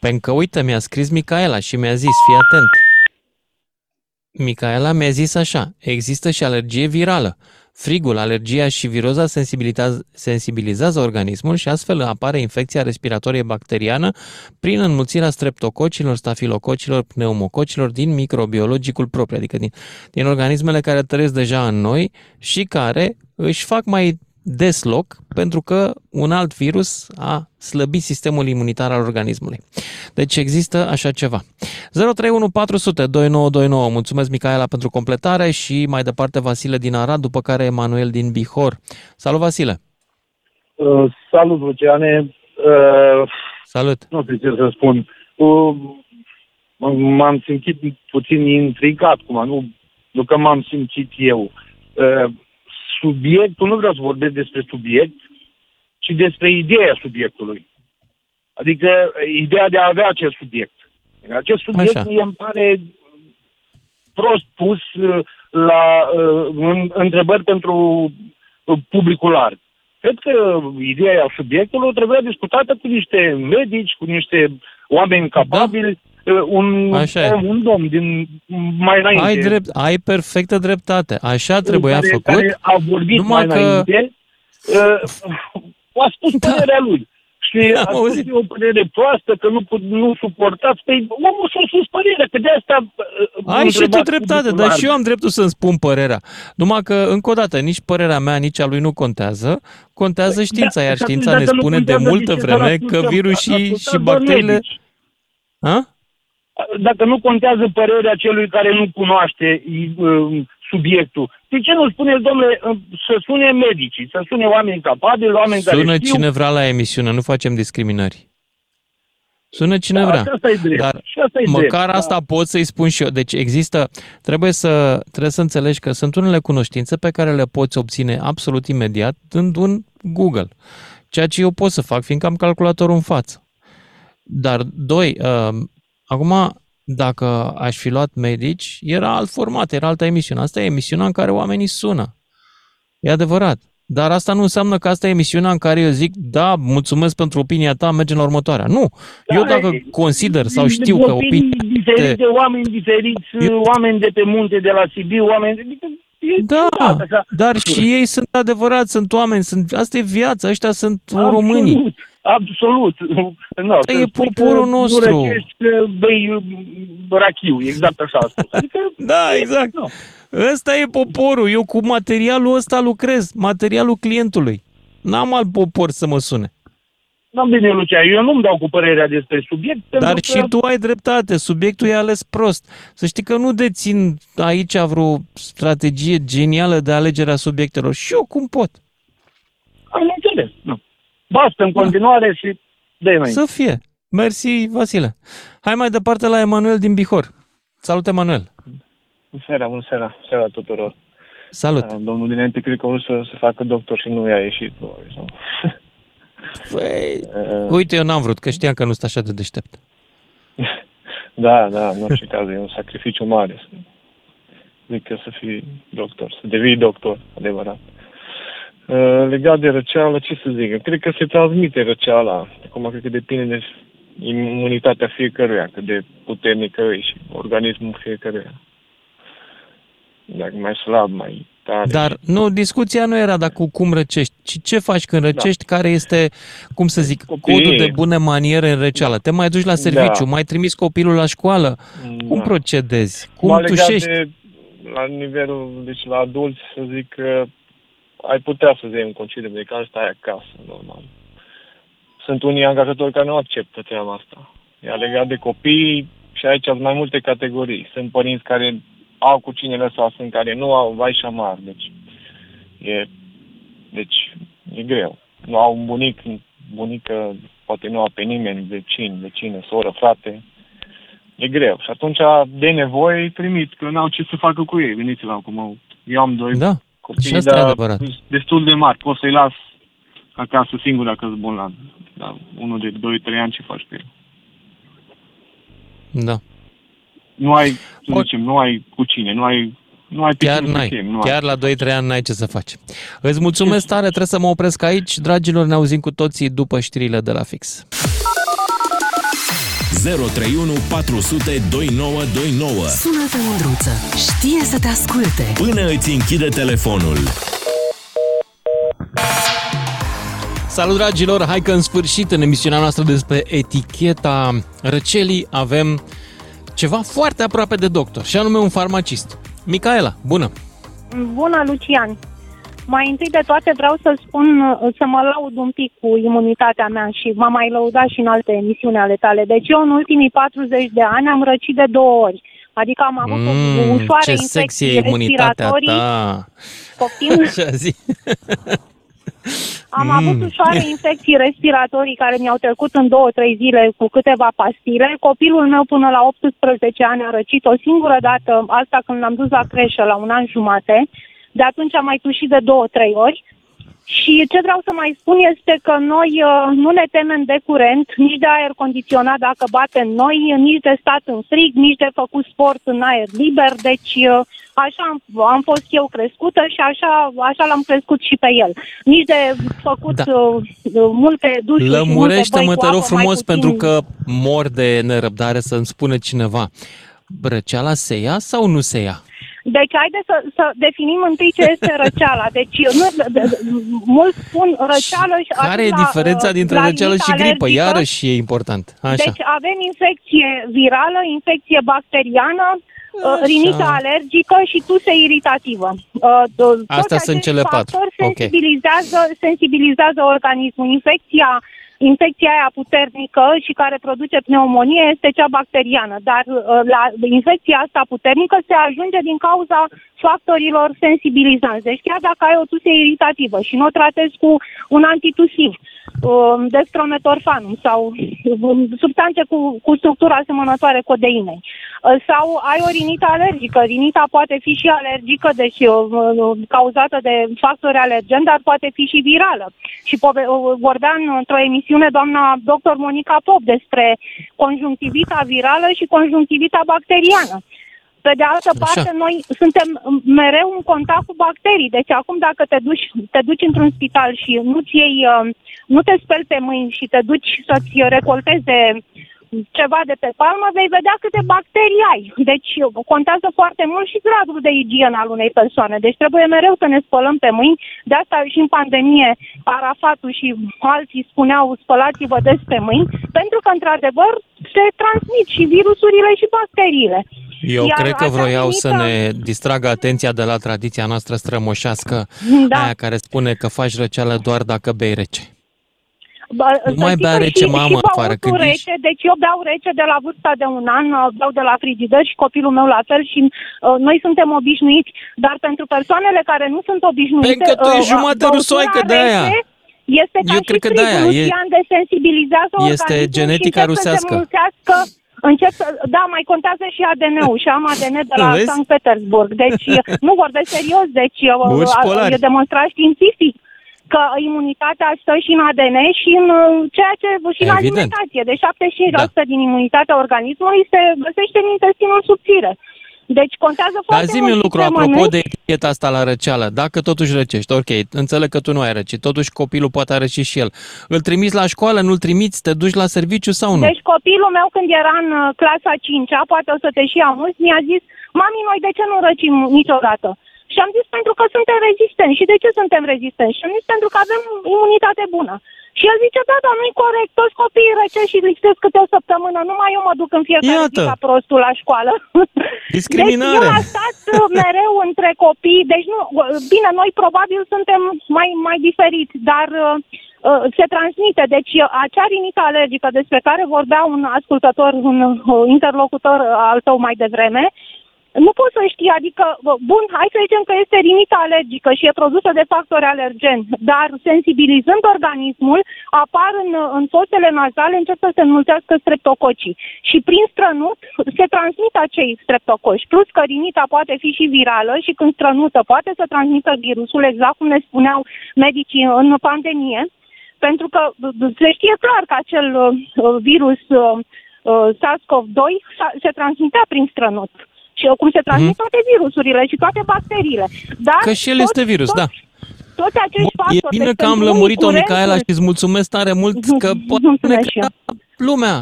Pentru că, uite, mi-a scris Micaela și mi-a zis, fii atent. Micaela mi-a zis așa, există și alergie virală. Frigul, alergia și viroza sensibilizează, sensibilizează organismul și astfel apare infecția respiratorie bacteriană prin înmulțirea streptococilor, stafilococilor, pneumococilor din microbiologicul propriu, adică din, din organismele care trăiesc deja în noi și care își fac mai des loc pentru că un alt virus a slăbit sistemul imunitar al organismului. Deci există așa ceva. 031 400 2929. Mulțumesc, Micaela, pentru completare și mai departe Vasile din Arad, după care Emanuel din Bihor. Salut, Vasile! Uh, salut, Luciane. Uh, Salut! Nu știu ce să spun. Uh, m-am simțit puțin intrigat, cum nu, nu că m-am simțit eu. Uh, subiectul, nu vreau să vorbesc despre subiect, ci despre ideea subiectului. Adică ideea de a avea acest subiect. Acest subiect Așa. mie îmi pare prost pus uh, la uh, în, întrebări pentru uh, publicul larg. cred că ideea subiectului trebuia discutată cu niște medici, cu niște oameni capabili, da. Un, Așa e. om, un domn din mai înainte. Ai, drept, ai perfectă dreptate. Așa trebuia care, făcut. Care a vorbit numai mai că... înainte, uh, a spus părerea lui. Și a Am spus auzit. e o părere proastă, că nu, put- nu suportați. Păi omul și-a spus părerea, că de asta... uh, Ai și tu întrebați dreptate, publicul dar larg. și eu am dreptul să-mi spun părerea. Numai că, încă o dată, nici părerea mea, nici a lui nu contează. Contează știința, Da, iar și atunci știința ne dacă nu spune de contează, multă de ce să-l vreme că ascultăm? virusii Ascultați și doar bacteriile... medici. Ha? Dacă nu contează părerea celui care nu cunoaște uh, subiectul, de ce nu spuneți, domnule, uh, să sune medicii, să sune oameni capabili, oameni care Sună știu... cine vrea la emisiune, nu facem discriminări. Sună cine Da, vrea. și asta e drept, Dar și asta e măcar drept, da. asta pot să-i spun și eu. Deci există, trebuie să, trebuie să înțelegi că sunt unele cunoștințe pe care le poți obține absolut imediat dând un Google. Ceea ce eu pot să fac, fiindcă am calculatorul în față. Dar, doi, uh, acum, dacă aș fi luat medici, era alt format, era altă emisiune. Asta e emisiunea în care oamenii sună. E adevărat. Dar asta nu înseamnă că asta e emisiunea în care eu zic, da, mulțumesc pentru opinia ta, mergem la următoarea. Nu. Eu dacă consider sau știu că Opinii opinia... diferite, oameni diferiți, oameni de pe munte, de la Sibiu, oameni... Adică e Da, ciudat, așa. dar și ei sunt adevărați, sunt oameni, sunt, asta e viața, ăștia sunt românii. Absolut, absolut. No, Asta e poporul nostru. Nu răcești, că bei uh, rachiu, exact așa a spus. Adică, Da, exact. Ăsta e poporul, eu cu materialul ăsta lucrez, materialul clientului. N-am alt popor să mă sune. n-am bine, Lucia, eu nu-mi dau cu părerea despre subiect. Dar pentru și că- tu ai dreptate, subiectul e ales prost. Să știi că nu dețin aici vreo strategie genială de alegerea subiectelor. Și eu cum pot. Am înțeles, nu. Basta în continuare și de înainte. Să fie. Mersi, Vasile. Hai mai departe la Emanuel din Bihor. Salut, Emanuel. Bună seara, bună seara, seara tuturor. Salut. Uh, Domnul dinainte cred că o să se facă doctor și nu i-a ieșit. probabil, sau- Păi, Uh, uite, eu n-am vrut, că știam că nu sunt așa de deștept. (laughs) Da, da, în orice caz e un sacrificiu mare să zic că să fii doctor, să devii doctor, adevărat. Uh, legat de răceală, ce să zic, cred că se transmite răceala. Acum cred că depinde de imunitatea fiecăruia, cât de puternică e și organismul fiecăruia. Dacă mai slab, mai tare. Dar nu, discuția nu era dacă cum răcești, ci ce faci când răcești, care este, cum să zic, Copiii. codul de bune maniere în răceală. Te mai duci la serviciu, Da. mai trimis copilul la școală. Cum Da. procedezi? M-a Cum legat tușești? De, la nivelul, deci la adulți, să zic că ai putea să iei un concediu medical, stai acasă, normal. Sunt unii angajatori care nu acceptă treaba asta. E legat de copii și aici sunt mai multe categorii. Sunt părinți care au cu cine lăsa, sunt care nu au, vai și șamar. Deci e, deci e greu. Nu au un bunic, bunică, poate nu au pe nimeni, vecini, vecine, soră, frate. E greu. Și atunci, de nevoie, îi trimit, că n-au ce să facă cu ei. Veniți-vă acum. Eu am doi Da, copii, și asta e dar adevărat. destul de mari. Pot să-i las acasă singur dacă sunt bolnav. Dar unul de 2-3 ani ce faci pe el? Da. Nu ai, să zicem, nu ai cu cine, nu ai, nu ai pe Chiar cine să n-ai. chemi, nu Chiar ai. la 2-3 ani n-ai ce să faci. Îți mulțumesc tare, trebuie să mă opresc aici. Dragilor, ne auzim cu toții după știrile de la fix. 031 400 2929 Sună-te, Mândruță. Știe să te asculte. Până îți închide telefonul. Salut dragilor, hai că în sfârșit în emisiunea noastră despre eticheta răcelii avem ceva foarte aproape de doctor și anume un farmacist. Micaela, bună! Bună, Lucian! Mai întâi de toate vreau să spun, să mă laud un pic cu imunitatea mea și m-am mai lăudat și în alte emisiuni ale tale. Deci eu în ultimii 40 de ani am răcit de două ori. Adică am avut o Mm, ușoară ce sexy infecție e imunitatea respiratorii. ta! Poftim? Așa zi. Am Mm. avut ușoare infecții respiratorii care mi-au trecut în două, trei zile cu câteva pastile. Copilul meu până la 18 ani a răcit o singură dată, asta când l-am dus la creșă la un an jumate. De atunci am mai tușit de două, trei ori. Și ce vreau să mai spun este că noi uh, nu ne temem de curent, nici de aer condiționat dacă bate în noi, nici de stat în frig, nici de făcut sport în aer liber. Deci uh, așa am, am fost eu crescută și așa, așa l-am crescut și pe el. Nici de făcut Da. uh, uh, multe dușuri și multe Lămurește-mă, băi cu te rog apă mai frumos, puțin. pentru că mor de nerăbdare să-mi spune cineva. Răceala se ia sau nu se ia? Deci haide să, să definim întâi ce este (laughs) răceala. Deci nu, de, de, mulți spun răceală și Care atât e la, diferența uh, dintre la răceală rinită și gripă? alergică. Iarăși e important. Așa. Deci avem infecție virală, infecție bacteriană, uh, rinită alergică și tuse iritativă. Uh, to- toți Astea sunt acești cele patru. factori Ok. sensibilizează, sensibilizează organismul. Infecția Infecția aia puternică și care produce pneumonie este cea bacteriană, dar uh, la infecția asta puternică se ajunge din cauza factorilor sensibilizanți. Deci chiar dacă ai o tuse iritativă și nu o tratezi cu un antitusiv, um, dextrometorfanum sau um, substanțe cu, cu structura asemănătoare codeinei, uh, sau ai o rinită alergică. Rinita poate fi și alergică, deci uh, uh, cauzată de factori alergeni, dar poate fi și virală. Și pove- uh, vorbea în- într-o emisiune doamna doctor Monica Pop despre conjunctivita virală și conjunctivita bacteriană. Pe de altă Așa. parte, noi suntem mereu în contact cu bacterii. Deci acum dacă te duci, te duci într-un spital și nu-ți iei, uh, nu te speli pe mâini și te duci să-ți recoltezi de ceva de pe palmă, vei vedea câte bacterii ai. Deci contează foarte mult și gradul de igienă al unei persoane. Deci trebuie mereu să ne spălăm pe mâini. De asta și în pandemie Arafatul și alții spuneau spălați-vă des pe mâini, pentru că într-adevăr se transmit și virusurile și bacteriile. Eu Iar cred că acea vroiau rinită- să ne distragă atenția de la tradiția noastră strămoșească, Da. aia care spune că faci răceală doar dacă bei rece. Bă, Nu să mai știți bea că rece, și, mamă, și afară, băutul când rece, deci eu beau rece de la vârsta de un an, uh, beau de la frigider și copilul meu la fel și uh, noi suntem obișnuiți, dar pentru persoanele care nu sunt obișnuite... Pentru că tu ești uh, jumate băutura rusoaică de aia. rece Este ca Eu și cred că de aia, frigul, e- Lucian, desensibilizează este organismul genetica și încep rusească. Să se mulțească, încep să, da, mai contează și ADN-ul și am ADN de la Vezi? Sankt Petersburg. Deci (laughs) nu vorbesc serios, deci uh, Urși a- polari. e demonstrat științific că imunitatea stă și în ADN și în uh, ceea ce și în Evident. alimentație. De 75% din imunitatea organismului se găsește în intestinul subțire. Deci contează Dar foarte zi-mi mult un și lucru, ce apropo mănânci. de eticheta asta la răceală. Dacă totuși răcești, ok, înțeleg că tu nu ai răcit, totuși copilul poate a răcit și el. Îl trimiți la școală, nu-l trimiți, te duci la serviciu sau nu? Deci copilul meu când era în uh, clasa 5-a, poate o să te și amuzi, mi-a zis, mami, noi de ce nu răcim niciodată? Și am zis, pentru că suntem rezistenți. Și de ce suntem rezistenți? Și am zis, pentru că avem imunitate bună. Și el zice, da, dar nu-i corect, toți copiii răcești și lipsesc câte o săptămână, numai eu mă duc în fiecare Iată. zi ca prostul la școală. (laughs) Discriminare. Deci eu am stat uh, mereu între copii, deci nu, uh, bine, noi probabil suntem mai, mai diferiți, dar uh, uh, se transmite. Deci uh, acea rinită alergică despre care vorbea un ascultător, un uh, interlocutor uh, al tău mai devreme, nu poți să știi, adică, bă, bun, hai să zicem că este rinită alergică și e produsă de factori alergeni, dar sensibilizând organismul, apar în, în fosele nazale, încep să se înmulțească streptococii. Și prin strănut se transmit acei streptococi. Plus că rinita poate fi și virală și când strănută poate să transmită virusul, exact cum ne spuneau medicii în pandemie, pentru că b- se știe clar că acel uh, virus uh, uh, SARS-CoV-2 sa- se transmitea prin strănut. Și uh, cum se transmit toate virusurile și toate bacteriile. Dar Că și el toți- este virus, toți- da. Toți acești E factori. bine deci că am pentru lămurit-o, unii Micaela, curentul- și îți mulțumesc tare mult (laughs) că poate ne Mulțumesc și eu. lumea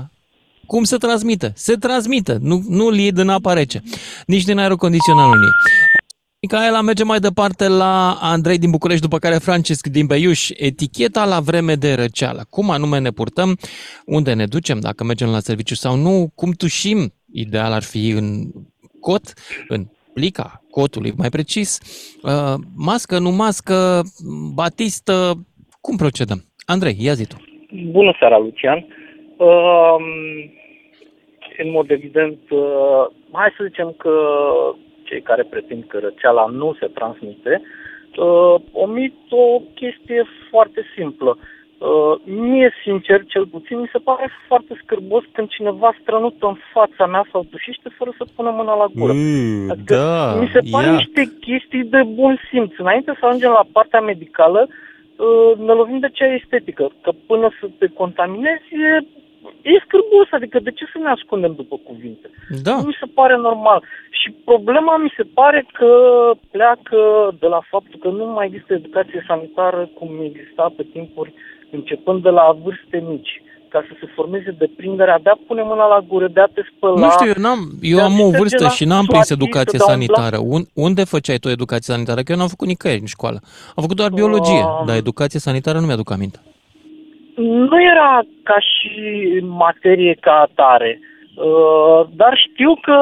cum se transmită. Se transmită, nu, nu-l iei din apa rece, nici din aerul condiționat nu iei. Micaela merge mai departe la Andrei din București, după care Francisc din Beiuș. Eticheta la vreme de răceală. Cum anume ne purtăm? Unde ne ducem? Dacă mergem la serviciu sau nu? Cum tușim? Ideal ar fi în cot, în plica cotului, mai precis. Uh, mască, nu mască, batistă, cum procedăm? Andrei, ia zi tu. Bună seara, Lucian. Uh, în mod evident, uh, hai să zicem că cei care pretind că răceala nu se transmite, uh, omit o chestie foarte simplă. Uh, mie, sincer, cel puțin, mi se pare foarte scârbos când cineva strănută în fața mea sau tușește fără să pună mâna la gură. Adică da, mi se pare ia. niște chestii de bun simț. Înainte să ajungem la partea medicală, uh, ne lovim de cea estetică, că până să te contaminezi e, e scârbos, adică de ce să ne ascundem după cuvinte? Da. Nu mi se pare normal. Și problema mi se pare că pleacă de la faptul că nu mai există educație sanitară cum exista pe timpuri începând de la vârste mici ca să se formeze deprinderea de a pune mâna la gură, de a te spăla. Nu știu, eu, n-am, eu de a am te o merge vârstă la și n-am prins soatii, educație să dau un sanitară. Un, unde făceai tu educație sanitară? Că eu n-am făcut nicăieri în școală. Am făcut doar biologie, Um. dar educație sanitară nu mi-aduc aminte. Nu era ca și materie ca atare, uh, dar știu că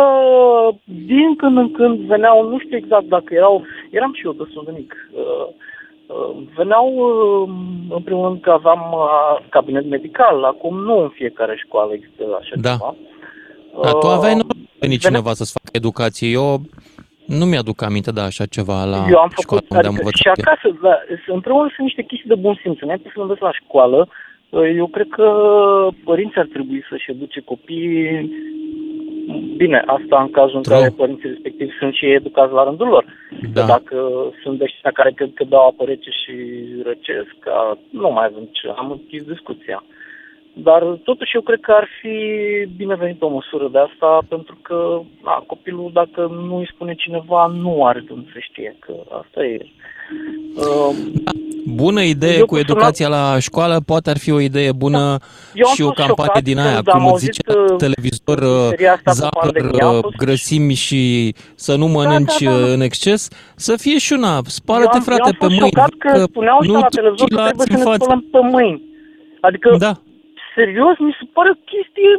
din când în când veneau, nu știu exact dacă erau, eram și eu destul de mic, uh, uh, veneau, uh, în primul rând că aveam uh, cabinet medical, acum nu în fiecare școală există așa Da. ceva. Da, tu Uh, aveai normal că venit cineva să-ți facă educație. Eu nu mi-aduc aminte de așa ceva la eu am școală făcut, unde am adică, și învățat. eu. acasă, da, în primul rând sunt niște chestii de bun simț. Înainte să înveți la școală, eu cred că părinții ar trebui să-și educe copiii Bine, asta în cazul în True. care părinții respectivi sunt și ei educați la rândul lor. Da. Că dacă sunt de ăștia care cred că dau apă rece și răcesc, ca, nu mai avem ce, am închis discuția. Dar totuși eu cred că ar fi binevenit o măsură de asta, pentru că na, copilul, dacă nu îi spune cineva, nu are de unde să știe că asta e. Uh, Bună idee Eu cu cu educația la școală, poate ar fi o idee bună Eu am și o fost campanie șocat din aia, când cum am îți auzit, zice la uh, televizor, seria asta cu zahăr, pandemia, am uh, fost- grăsimi și să nu mănânci da, da. uh, în exces, să fie și una, spală-te eu am, frate eu am pe fost mâini, șocat că, că spuneau ăștia nu la tu televizor și că la trebuie alții să în ne față. spălăm pe mâini. Adică, Da. serios, mi se pare o chestie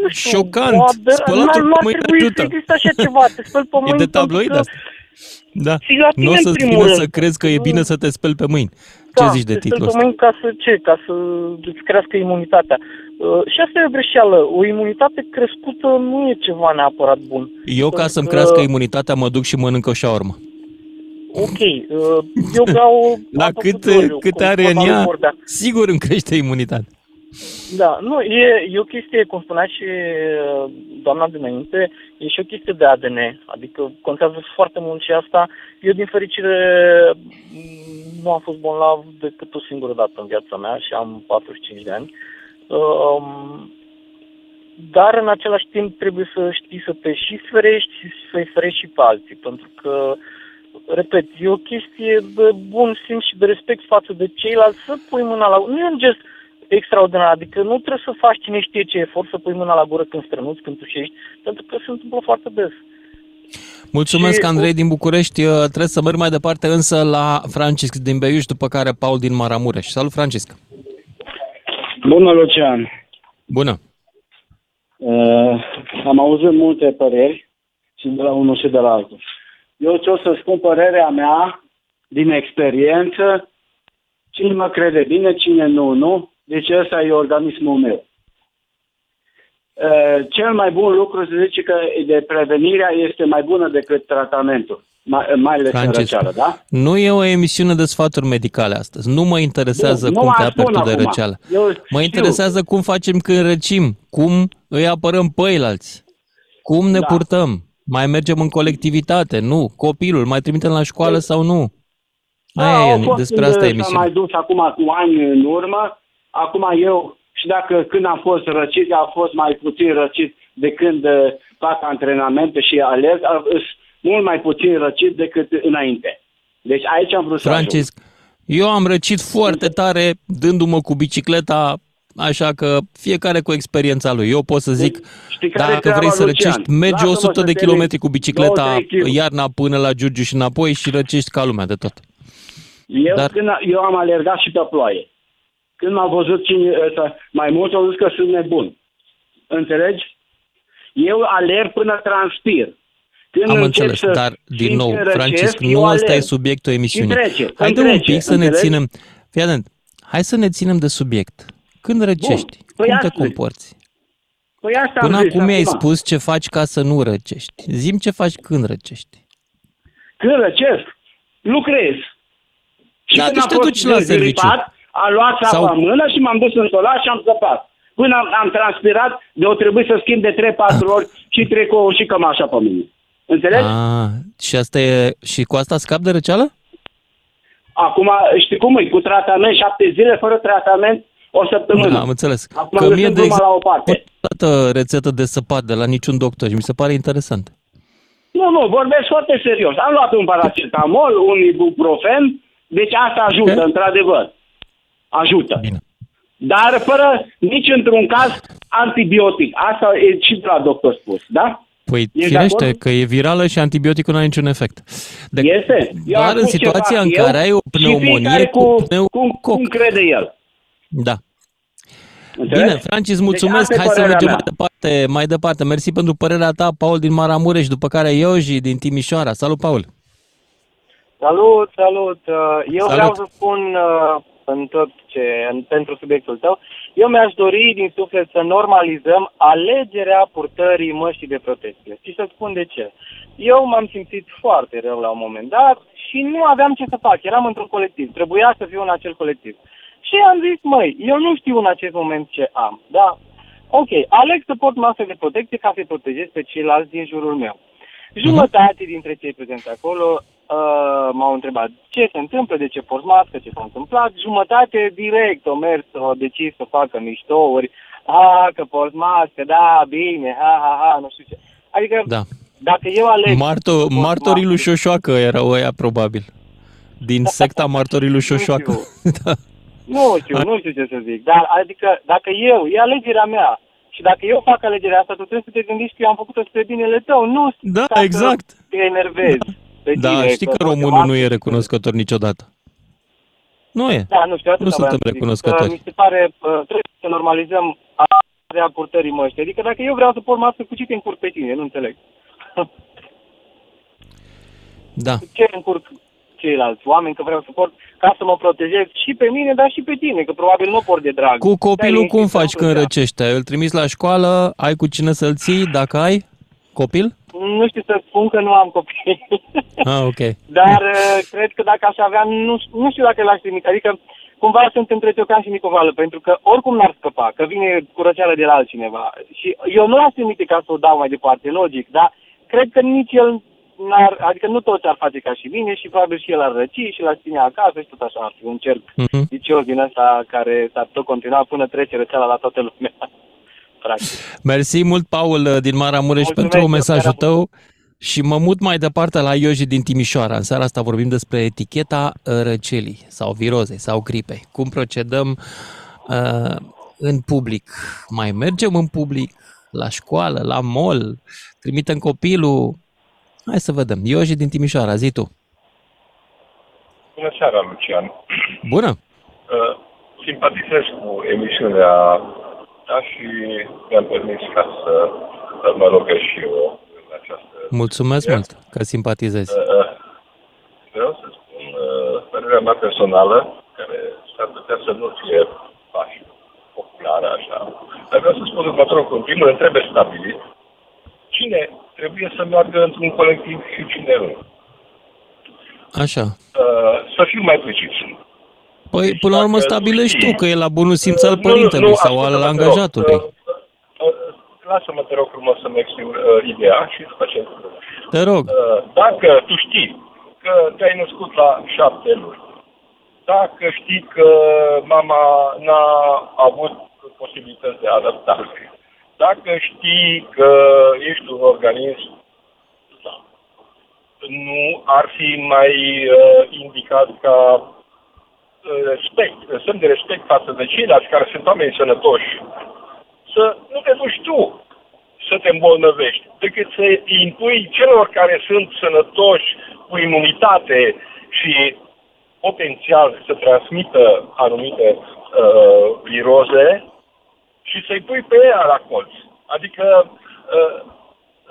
nu știu, Șocant. o aber- Spălatul n-ar- pe n-ar mâini trebui ajută. să existe așa ceva, te speli pe (laughs) E mâini de tabloid pentru că- asta. Da. Și la tine Nu o în să-ți primul vină rând. să crezi că e bine să te speli pe mâini. Ce da, zici de te speli titlul pe ăsta? mâini ca să ce? Ca să îți crească imunitatea. Uh, și asta e o greșeală. O imunitate crescută nu e ceva neapărat bun. Eu, ca Pentru să-mi că- crească imunitatea, mă duc și mănânc o șaormă. Ok, uh, eu beau (laughs) La apă cu cât, doriu, cât cum are în spune ea, Bordea. sigur îmi crește imunitatea. Da, nu, e, e o chestie, cum spunea și uh, doamna dinainte, e și o chestie de ADN, adică contează foarte mult și asta. Eu, din fericire, m, nu am fost bolnav decât o singură dată în viața mea și am 45 de ani. Um, dar, în același timp, trebuie să știi să te și ferești și să-i ferești și pe alții, pentru că, repet, e o chestie de bun simț și de respect față de ceilalți să pui mâna la... Nu e un gest extraordinar, adică nu trebuie să faci cine știe ce efort să pui mâna la gură când strănuți, când tușești, pentru că se întâmplă foarte des. Mulțumesc, Și- Andrei din București. Uh, Trebuie să merg mai departe însă la Francisc din Beiuș, după care Paul din Maramureș. Salut, Francisc! Bună, Lucian! Bună! Uh, am auzit multe păreri și de la unul și de la altul. Eu ce o să spun părerea mea din experiență, cine mă crede bine, cine nu, nu. Deci ăsta e organismul meu. Uh, cel mai bun lucru se zice că de prevenirea este mai bună decât tratamentul, mai, mai ales în Francisc. răceală, da? Nu e o emisiune de sfaturi medicale astăzi. Nu mă interesează Nu, nu cum te spun aperi tu de acum. răceală. Eu Mă știu. interesează cum facem când răcim, cum îi apărăm pe ceilalți, cum ne Da. purtăm, mai mergem în colectivitate, nu, copilul, mai trimitem la școală sau nu. Aia Da, au e, fost despre când asta e S-a emisiunea. mai dus acum cu ani în urmă. Acum eu, și dacă când am fost răcit, a fost mai puțin răcit de când uh, fac antrenamente și alerg, a- îs mult mai puțin răcit decât înainte. Deci aici am vrut să ajung. Francisc, eu am răcit foarte tare dându-mă cu bicicleta, așa că fiecare cu experiența lui. Eu pot să zic, Știi care e dacă treaba, vrei să Lucian? răcești, mergi Lasă-mă 100 să de termin. kilometri cu bicicleta 20 kg. iarna până la Giurgiu și înapoi și răcești ca lumea de tot. Eu, Dar- când, a- eu am alergat și pe ploaie. Când m-a văzut cine, ăsta, mai mulți au zis că sunt nebun. Înțelegi? Eu alerg până transpir. Când Am încep înțeles, să dar din simt nou, că răcesc, Francisc, eu nu ăsta e alerg. subiectul emisiunii. Și trece, Haide îmi un trece, pic să ne înțelegi? ținem, fii atent, hai să ne ținem de subiect. Când răcești, Păi cum te asta- comporți? Păi asta Până am zis acum mi-ai acum. spus ce faci ca să nu răcești. Zim ce faci când răcești. Când răcesc, lucrez. Și Da, când deci am te fost duci la gripat, serviciu. A luat apa Sau- în mână și m-am dus în solar și am zăpat. Până am, am transpirat, de o trebuie să schimb de 3-4 ori și tricoul și cămașa pe mine. Înțelegi? Ah, și asta e și cu asta scap de răceală? Acum, știi cum e? Cu tratament, șapte zile fără tratament, o săptămână. Da, am înțeles. Acum că lăsăm mie, de gluma la o parte. exemplu, rețetă de săpat de la niciun doctor și mi se pare interesant. Nu, nu, vorbesc foarte serios. Am luat un paracetamol, un ibuprofen, deci asta ajută, okay. într-adevăr. Ajută. Bine. Dar fără nici într-un caz antibiotic. Asta e și de la doctor spus, da? Păi Ești de firește acord? că e virală și antibioticul nu are niciun efect. De, Este. Eu am doar în spus ce situația fac în eu care ai o și fiecare pneumonie cu, cu pneu... cum, cum crede el. Da. Înțelegi? Bine, Francis, îți mulțumesc. Deci asta e Hai să părerea mergem mea. mai departe, mai departe. Mersi pentru părerea ta, Paul din Maramureș, după care Ioji din Timișoara. Salut, Paul! Salut, salut. Uh, Eu Salut. vreau să spun uh, în tot ce, în, pentru subiectul tău, eu mi-aș dori din suflet să normalizăm alegerea purtării măștii de protecție. Și să spun de ce. Eu m-am simțit foarte rău la un moment dat și nu aveam ce să fac. Eram într-un colectiv. Trebuia să fiu în acel colectiv. Și am zis, măi, eu nu știu în acest moment ce am. Da? Ok, aleg să port mască de protecție ca să-i protejez pe ceilalți din jurul meu. Jumătate dintre cei prezenți acolo uh, m-au întrebat ce se întâmplă, de ce porți mască, ce s-a întâmplat. Jumătate direct au mers, au decis să facă miștouri. A, că porți mască, da, bine, ha, ha, ha, nu știu ce. Adică, Da. dacă eu aleg... Marto, martorii lui Șoșoacă erau ăia, probabil. Din secta (laughs) martorii lui Șoșoacă. (laughs) da. Nu știu, nu știu ce să zic. Dar, adică, dacă eu, e alegerea mea, și dacă eu fac alegerea asta, tu trebuie să te gândești că eu am făcut-o spre binele tău, nu Da, ca exact. să te enervezi. Pe Da, tine, știi că poate românul mască nu e și- recunoscător niciodată. Nu e. Da, nu știu, atâta Nu voiam suntem să zic, recunoscători. că Mi se pare, uh, trebuie să normalizăm alegerea purtării măștii. Adică dacă eu vreau să port mască, cu ce te încurc pe tine? Nu înțeleg. (laughs) Da. ce încurc ceilalți oameni că vreau să port ca să mă protejez și pe mine, dar și pe tine, că probabil nu port de drag. Cu copilul Stai cum liniștit, faci să când nu răcește? Îl trimiți la școală? Ai cu cine să-l ții, dacă ai? Copil? Plăcea. Nu știu să spun că nu am copii. Ah, ok. Dar uh, cred că dacă aș avea, nu, nu știu dacă l-aș trimite. Adică cumva sunt între Ciocan și Nicovală, pentru că oricum n-ar scăpa, că vine cu răceală de la altcineva. Și eu nu l-aș trimite ca să o dau mai departe, logic, dar cred că nici el n-ar, adică nu toți ar face ca și mine și probabil și el ar răci și l-ar ține acasă și tot așa ar fi un cerc Mhm. vicios din ăsta care s-ar tot continua până trece răceala la toată lumea. Practic. Mersi mult, Paul, uh, din Maramureș, Mulțumesc, pentru mesajul seara tău. Și mă mut mai departe la Ioji din Timișoara. În seara asta vorbim despre eticheta uh, răcelii sau virozei sau gripei. Cum procedăm uh, în public? Mai mergem în public? La școală? La mall? Trimitem copilul? Hai să vedem. Ioji din Timișoara, zi tu. Bună seara, Lucian. Bună! Uh, simpatizez cu emisiunea ta și mi-am permis ca să mă rogă și eu în această... Mulțumesc mult că simpatizezi. Uh, vreau să spun uh, părerea mea personală, care s-ar putea să nu fie pași populară așa. Dar vreau să spun următorul lucru. În primul rând, trebuie stabilit cine trebuie să meargă într-un colectiv și cine nu. Așa. Uh, să fiu mai precis. Păi, până la urmă, dacă stabilești știi- tu că e la bunul simț al Nu, nu, părintelui nu, sau al ascultă-mă, te rog. angajatului. Uh, uh, Lasă-mă, te rog frumos să-mi exprim uh, ideea și după ce... Te rog. Uh, dacă tu știi că te-ai născut la șapte luni, dacă știi că mama n-a avut posibilități de adaptare, dacă știi că ești un organism nu ar fi mai uh, indicat ca uh, respect, semn de respect față de ceilalți care sunt oameni sănătoși, să nu te duci tu să te îmbolnăvești, decât să îi impui celor care sunt sănătoși cu imunitate și potențial să transmită anumite uh, viroze și să-i pui pe ea la colț. Adică uh,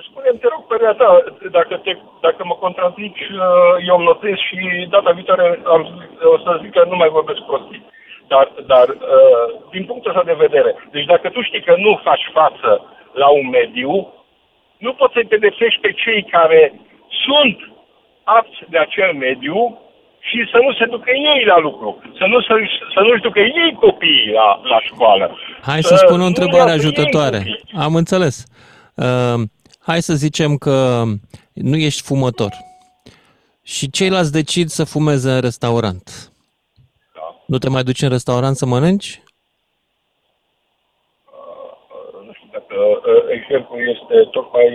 Spune-mi, te rog, părerea ta, dacă, te, dacă mă contrazici, uh, eu îmi notez și data viitoare am, o să zic că nu mai vorbesc prostii. Dar, dar uh, din punctul ăsta de vedere, deci dacă tu știi că nu faci față la un mediu, nu poți să-i pedepsești pe cei care sunt apți de acel mediu și să nu se ducă ei la lucru, să nu, să, să nu-și ducă ei copiii la, la școală. Hai să spun o nu întrebare iau pe ei ajutătoare. copiii. Am înțeles. Uh, hai să zicem că nu ești fumător. și ceilalți decid să fumeze în restaurant. Da. Nu te mai duci în restaurant să mănânci? Nu știu dacă uh, exemplul este tocmai...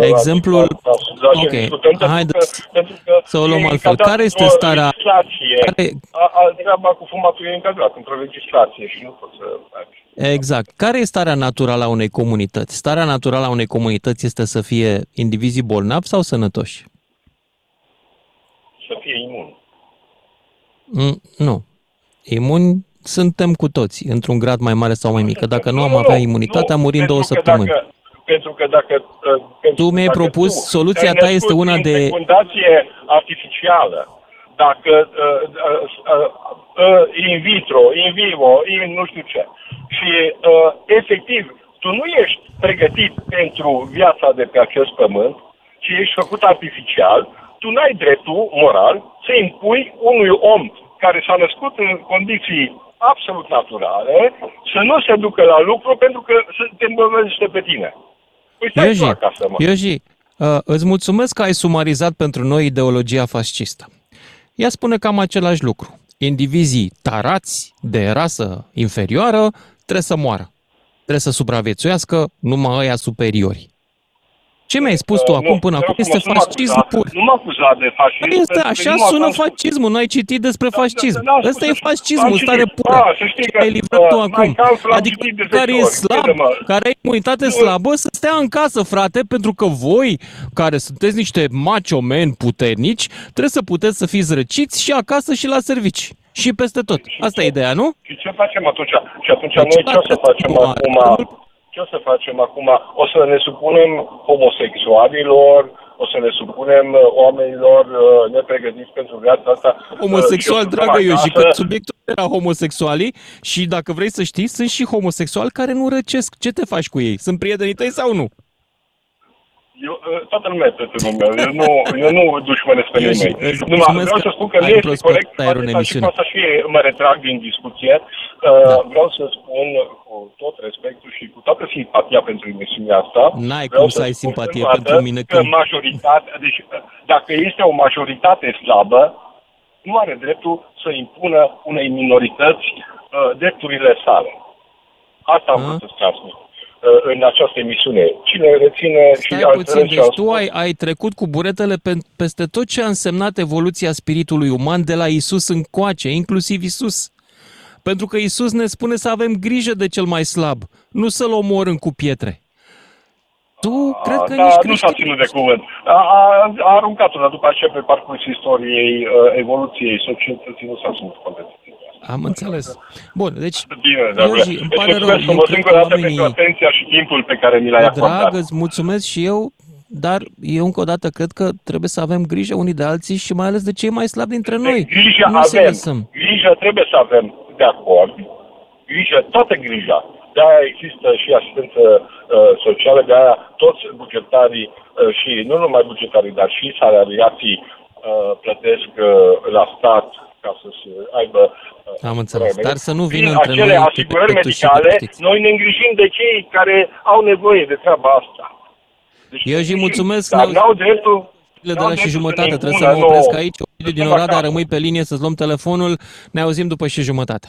Uh, Exemplul- La, la, la ok, ce discutăm, pentru haideți că, pentru că să o luăm e altfel. încadrat Care este într-o starea- legislație. care- A, a, treaba cu fumatul e încadrat într-o legislație și nu poți să faci. Exact. Care e starea naturală a unei comunități? Starea naturală a unei comunități este să fie indivizii bolnavi sau sănătoși? Să fie imun. Mm, nu. Imuni suntem cu toți, într-un grad mai mare sau mai mic. Că Dacă nu am avea imunitate, am murit în două pentru că săptămâni. Dacă, pentru că dacă... uh, Pentru Tu mi-ai dacă propus, tu soluția te-ai ta este născut una din de- fecundație artificială, dacă uh, uh, uh, uh, in vitro, in vivo, in nu știu ce, și uh, efectiv, tu nu ești pregătit pentru viața de pe acest pământ, ci ești făcut artificial, tu n-ai dreptul moral să impui unui om care s-a născut în condiții absolut naturale să nu se ducă la lucru pentru că să te îmbolnăvește pe tine. Păi stai tu Ioji, acasă, mă. Ioji, uh, îți mulțumesc că ai sumarizat pentru noi ideologia fascistă. Ea spune cam același lucru. Indivizii tarați de rasă inferioară trebuie să moară. Trebuie să supraviețuiască numai ăia superiori. Ce mi-ai spus tu Uh, acum nu, până te rog acum este frumos, nu mă fascism acuza- pur. Nu m-a acuzat de fascism. Păi Este, pentru că așa nu sună am spus- fascismul, nu ai citit despre fascism. n-am spus Ăsta e așa. fascismul, Am stare citit. pură. Da, să știi Ce că, ai livrat uh, tu Mein acum. Kampf l-am Adică citit de care zece e ori, slab, crede-mă. care ai imunitate slabă, să stea în casă, frate, pentru că voi, care sunteți niște macho men puternici, trebuie să puteți să fiți răciți și acasă și la servici. Și peste tot. Asta e ideea, nu? Și ce facem atunci? Și atunci Deci, noi ce o să dacă facem tu- acum? Ce o să facem acum? O să ne supunem homosexualilor, o să ne supunem uh, oamenilor uh, nepregătiți pentru viața asta. Homosexual, Uh, și o să dragă stăm eu, și acasă. că subiectul era homosexualii și dacă vrei să știi, sunt și homosexuali care nu răcesc. Ce te faci cu ei? Sunt prietenii tăi sau nu? Eu, uh, toată lumea este prietenul meu. Eu nu, eu nu dușmănesc pe Eu și- nimeni. îți Numai mulțumesc vreau că să spun că nu ai este prospectat corect. aerul în Atâta și emisiune. cu asta și mă retrag din discuție. Uh, Da. Vreau să spun cu tot respectul și cu toată simpatia pentru emisiunea asta. N-ai vreau cum să să ai spun simpatie încă o pentru dată mine Că când- majoritatea, deci uh, dacă este o majoritate slabă, nu are dreptul să impună unei minorități uh, drepturile sale. Asta am vrut să transmit uh, în această emisiune. Cine reține și Stai altfel puțin, ce am deci tu ai, ai trecut cu buretele pe, peste tot ce a însemnat evoluția spiritului uman de la Isus încoace, inclusiv Isus. Pentru că Isus ne spune să avem grijă de cel mai slab, nu să-l omorâm cu pietre. Tu cred că da, nici nu s-a creștin. ținut de cuvânt. A, a, a aruncat-o, dar după aceea pe parcursul istoriei, uh, evoluției societății nu s-a ținut cont de Am înțeles. Bun, deci, Bine, dar Ioji, îmi pare rău, mulțumesc eu frumos cred încă că o dată oamenii- pentru atenția și timpul pe care mi l-ai Cu acordat. drag, îți mulțumesc și eu, dar eu încă o dată cred că trebuie să avem grijă unii de alții și mai ales de cei mai slabi dintre noi. Grijă nu să avem, lăsăm. grijă trebuie să avem de acord, grijă, toată grija. De-aia există și asistență uh, socială, de-aia toți bugetarii uh, și nu numai bugetarii, dar și salariații uh, plătesc uh, la stat ca să se aibă uh, Am înțeles. Dar să nu vină prin între acele noi asigurări câte și medicale, câte noi ne îngrijim de cei care au nevoie de treaba asta. Deci Eu și mulțumesc. Dar ne n-au dreptul de n-au la și dreptul să jumătate, ne trebuie să impună mă opresc nouă. aici. Ovidiu din Suntem Oradea, acasă. rămâi pe linie să-ți luăm telefonul. Ne auzim după și jumătate.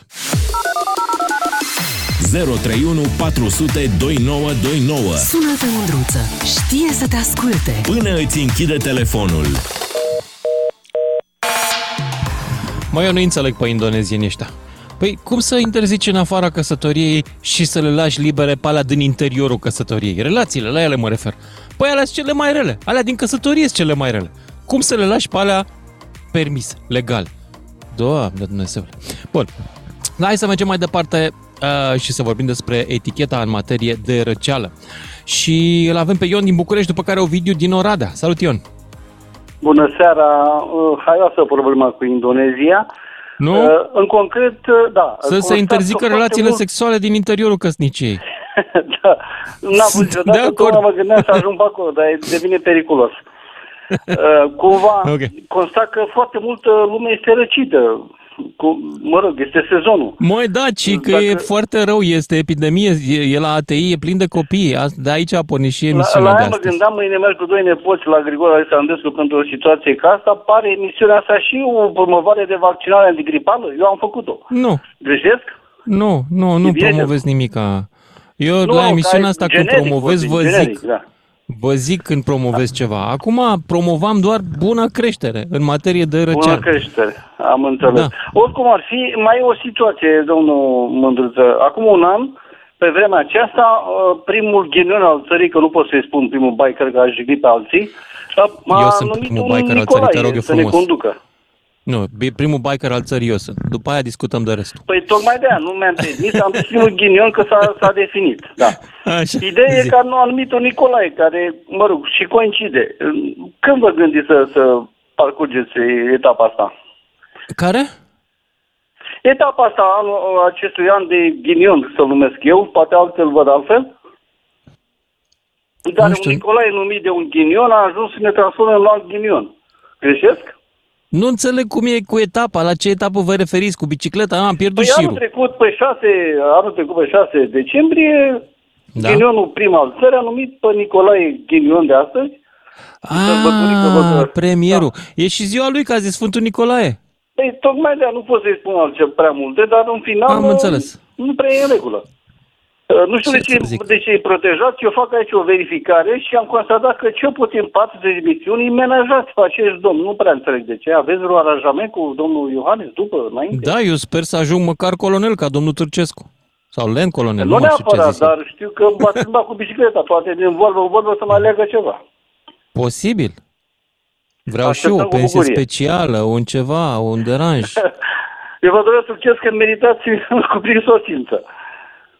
031 400 2929 Sună-te, Mândruță. Știe să te asculte. Până îți închide telefonul. Mă, eu nu înțeleg pe indonezieni ăștia. Păi cum să interzici în afara căsătoriei și să le lași libere pe alea din interiorul căsătoriei? Relațiile, la ele mă refer. Păi alea sunt cele mai rele. Alea din căsătorie sunt cele mai rele. Cum să le lași pe alea permis, legal? Doamne Dumnezeu. Bun. Hai să mergem mai departe uh, și să vorbim despre eticheta în materie de răceală. Și îl avem pe Ion din București, după care Ovidiu din Oradea. Salut, Ion! Bună seara, uh, haioasă problema cu Indonezia. Nu? Uh, În concret, uh, da. Să se constat interzică că foarte relațiile mult- sexuale din interiorul căsniciei. (laughs) da, n-am văzut de niciodată, acord. tocmai mă gândeam să ajung pe acolo, dar e- devine periculos. (laughs) Uh, Cumva, Ok. constat că foarte multă lume este răcită. Cu, mă rog, este sezonul. Măi, da, ci că Dacă- e foarte rău, este epidemie, e, e la ATI, e plin de copii. A- De aici a pornit și La, emisiunea la de aia mă astăzi. gândeam, mâine merg cu doi nepoți la Grigore Alexandrescu pentru o situație ca asta, pare emisiunea asta și o promovare de vaccinare antigripală? Eu am făcut-o. Nu, Greșesc? nu, nu, nu bine promovez nimica. Eu Nu, la ca emisiunea asta când generic promovez, vă vorbim, zic, generic, da. Vă zic când promovez ceva. Acum promovam doar bună creștere în materie de Bună răceală. creștere, am înțeles. Da. Oricum ar fi, mai e o situație, domnul Mândruță. Acum un an, pe vremea aceasta, uh, primul ghinion al țării, că nu pot să-i spun primul biker care a jignit pe alții, a- m-a Eu sunt numit primul un biker al Nicolae țării, te rog eu să ne frumos. conducă. Nu, bi- primul biker al țării eu sunt. După aia discutăm de restul. Păi tocmai de aia nu mi-am trimis, am zis primul ghinion că s-a, s-a definit. Da. Așa, Ideea e zi. că nu a numit-o Nicolae, care, mă rog, și coincide. Când vă gândiți să, să parcurgeți etapa asta? Care? Etapa asta, anul acestui an de ghinion, să-l numesc eu, poate altfel văd altfel. În care un Nicolae numit de un ghinion a ajuns să ne transforme în alt ghinion. Greșesc? Nu înțeleg cum e cu etapa, la ce etapă vă referiți, cu bicicleta? Ah, am pierdut Păi anul șirul. trecut, pe 6, anul trecut pe 6 decembrie, Da. ghinionul prim al țării a numit pe Nicolae ghinion de astăzi. Ah, premierul. E și ziua lui, că a zis Sfântul Nicolae. Păi tocmai de nu pot să-i spun altceva prea multe, dar în final Am nu- înțeles. nu prea e în regulă. Uh, Nu știu Ce de ce, să zic? de ce îi protejați, eu fac aici o verificare și am constatat că cel puțin 40 de emisiuni îi menajați pe acești domni. Nu prea înțeleg de ce. Aveți vreo aranjament cu domnul Iohannis după, înainte? Da, eu sper să ajung măcar colonel ca domnul Turcescu. Sau len colonel, nu nu, mai știu ce neapărat, zis. el. dar știu că m-a schimbat cu bicicleta. Poate din vorbă în vorbă să mai leagă ceva. Posibil. Vreau și Așteptăm eu o cu pensie bucurie. specială, un ceva, un deranj. (laughs) Eu vă doresc succes că meritați (laughs) cu prin soțință.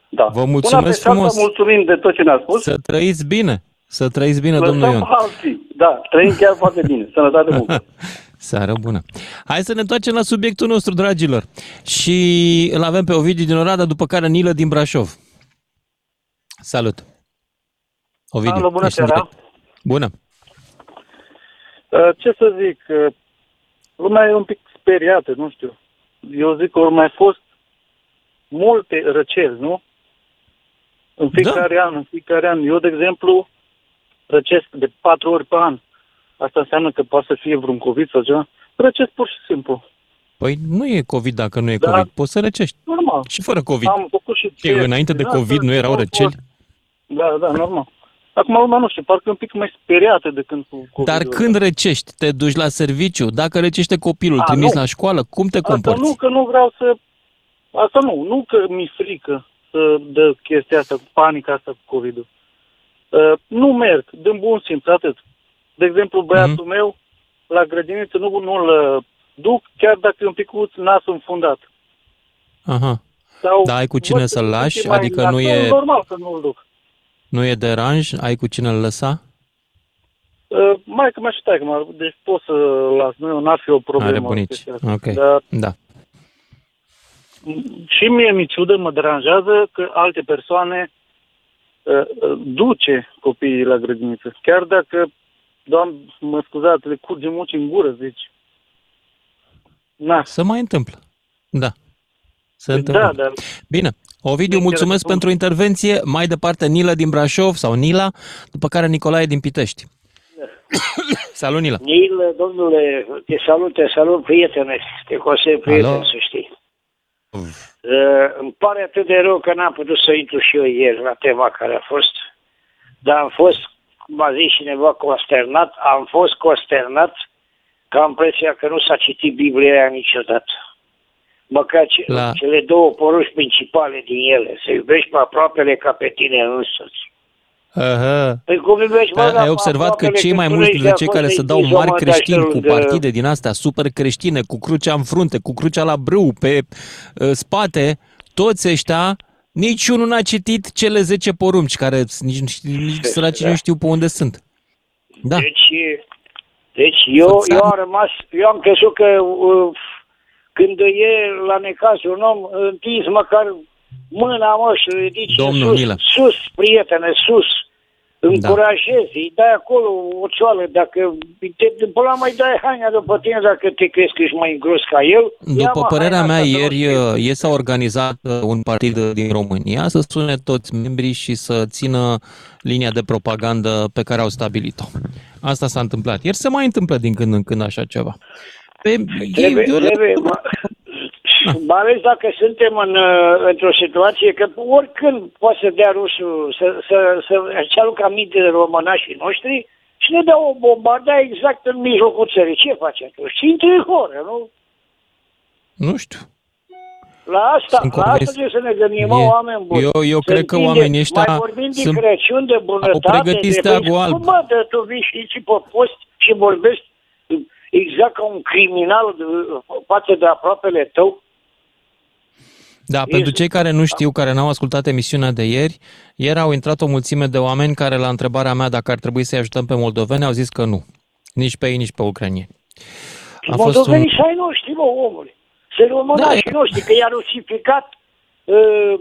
Da. Vă Una mulțumesc pe alta, frumos. mulțumim de tot ce ne-a spus. Să trăiți bine. Să trăiți bine, Lăsăm domnul Ion. alții. Da, trăim chiar foarte bine. (laughs) Sănătate multă. (laughs) Seară bună. Hai să ne întoarcem la subiectul nostru, dragilor. Și îl avem pe Ovidiu din Oradea, după care Nilă din Brașov. Salut! Ovidiu, Alo, bună ești în seara. direct. Bună! Uh, Ce să zic, uh, lumea e un pic speriată, nu știu. Eu zic că au mai fost multe răceli, nu? În fiecare da. an, în fiecare an. Eu, de exemplu, răcesc de patru ori pe an. Asta înseamnă că poate să fie vreun COVID sau ceva. Răcesc pur și simplu. Păi nu e COVID dacă nu e Da. COVID. Poți să răcești. Normal. Și fără COVID. Am făcut și Ce, înainte de Da, COVID da, nu erau da, răceli? Da, da, normal. Acum lumea nu știu, parcă e un pic mai speriată de când cu covid Dar când răcești, te duci la serviciu, dacă răcește copilul, A, trimis nu. la școală, cum te Asta comporți? nu, că nu vreau să... Asta nu, nu că mi-e frică să dă chestia asta, panica asta cu COVID-ul. Uh, nu merg, din bun simț, atât. De exemplu, băiatul Mhm. meu, la grădiniță, nu, nu-l uh, duc, chiar dacă e un picuț nasul înfundat. Aha. Sau Da, ai cu cine văd să-l că lași? e mai Adică nu nasol, e- normal să nu-l duc. Nu e deranj? Ai cu cine îl lăsa? Uh, mai că mea și taică mă, deci pot să las, nu, n-ar fi o problemă. Are bunici. chestia asta. Ok. Dar Da. Și mie mi ciudă, mă deranjează că alte persoane uh, uh, duce copiii la grădiniță. Chiar dacă, doamne, mă scuzați, le curge muci în gură, zici. Na. Să mai întâmplă. Da. Se Da, întâmplă. dar Bine. Ovidiu, mulțumesc pentru intervenție. Mai departe, Nila din Brașov sau Nila, după care Nicolae din Pitești. (coughs) Salut, Nila. Nil, domnule, te salut, te salut, prietene, te consider prieten, Alo. să știi. Uh, îmi pare atât de rău că n-am putut să intru și eu ieri la tema care a fost, dar am fost, cum a zis cineva, consternat, am fost consternat că am impresia că nu s-a citit Biblia aia niciodată. Măcar ce, La- cele două porunci principale din ele, să iubești pe aproapele ca pe tine însuți. Aha. Păi cum iubești, mă, Da, dar ai observat că aproapele cei mai când mulți tu dintre ești cei care acolo se dau să-i mari zici, creștini omul cu de- partide din astea super creștine, cu crucea în frunte, cu crucea la brâu, pe uh, spate, toți ăștia, niciunul n-a citit cele 10 porunci, care nici, nici, nici (laughs) săracii nu știu pe unde sunt. Da. Deci, deci eu, eu am rămas, eu am crezut că uh, când e la necaz un om, întins măcar mâna, mă, și ridici Domnul sus, Nilă. sus, prietene, sus. încurajezi, îi dai acolo o cioală, dacă te, până la mai dai haina după tine dacă te crezi că ești mai gros ca el. ia, După mă, părerea haina mea, asta, ieri nu uh, e s-a organizat uh, un partid din România să sune toți membrii și să țină linia de propagandă pe care au stabilit-o. Asta s-a întâmplat. Ieri se mai întâmplă din când în când așa ceva. Pe, Trebuie, eu, trebuie, mă, mai ales dacă suntem în, uh, într-o situație că oricând poate să dea rusul să, să, să, să aducă aminte de românașii noștri și ne dă o bombardă exact în mijlocul țării. Ce face atunci? Și intră în horă, nu? nu știu. La asta, Sunt la asta convins. trebuie să ne gândim, mă, E- oameni buni. eu- eu Să cred că întindem- oamenii ăștia Mai vorbim de sunt- Crăciun, de bunătate, au pregătit de... steagul alb. Nu, mă, de tu vii și ții pe post și vorbești exact ca un criminal de- față de aproapele tău. Da, pentru cei care nu știu, care n-au ascultat emisiunea de ieri, ieri au intrat o mulțime de oameni care la întrebarea mea dacă ar trebui să-i ajutăm pe moldoveni au zis că nu. Nici pe ei, nici pe ucranieni. A fost un... Moldovenii și ai noștri, mă, omule. Să românașii Da, noștri, că i-a rusificat uh,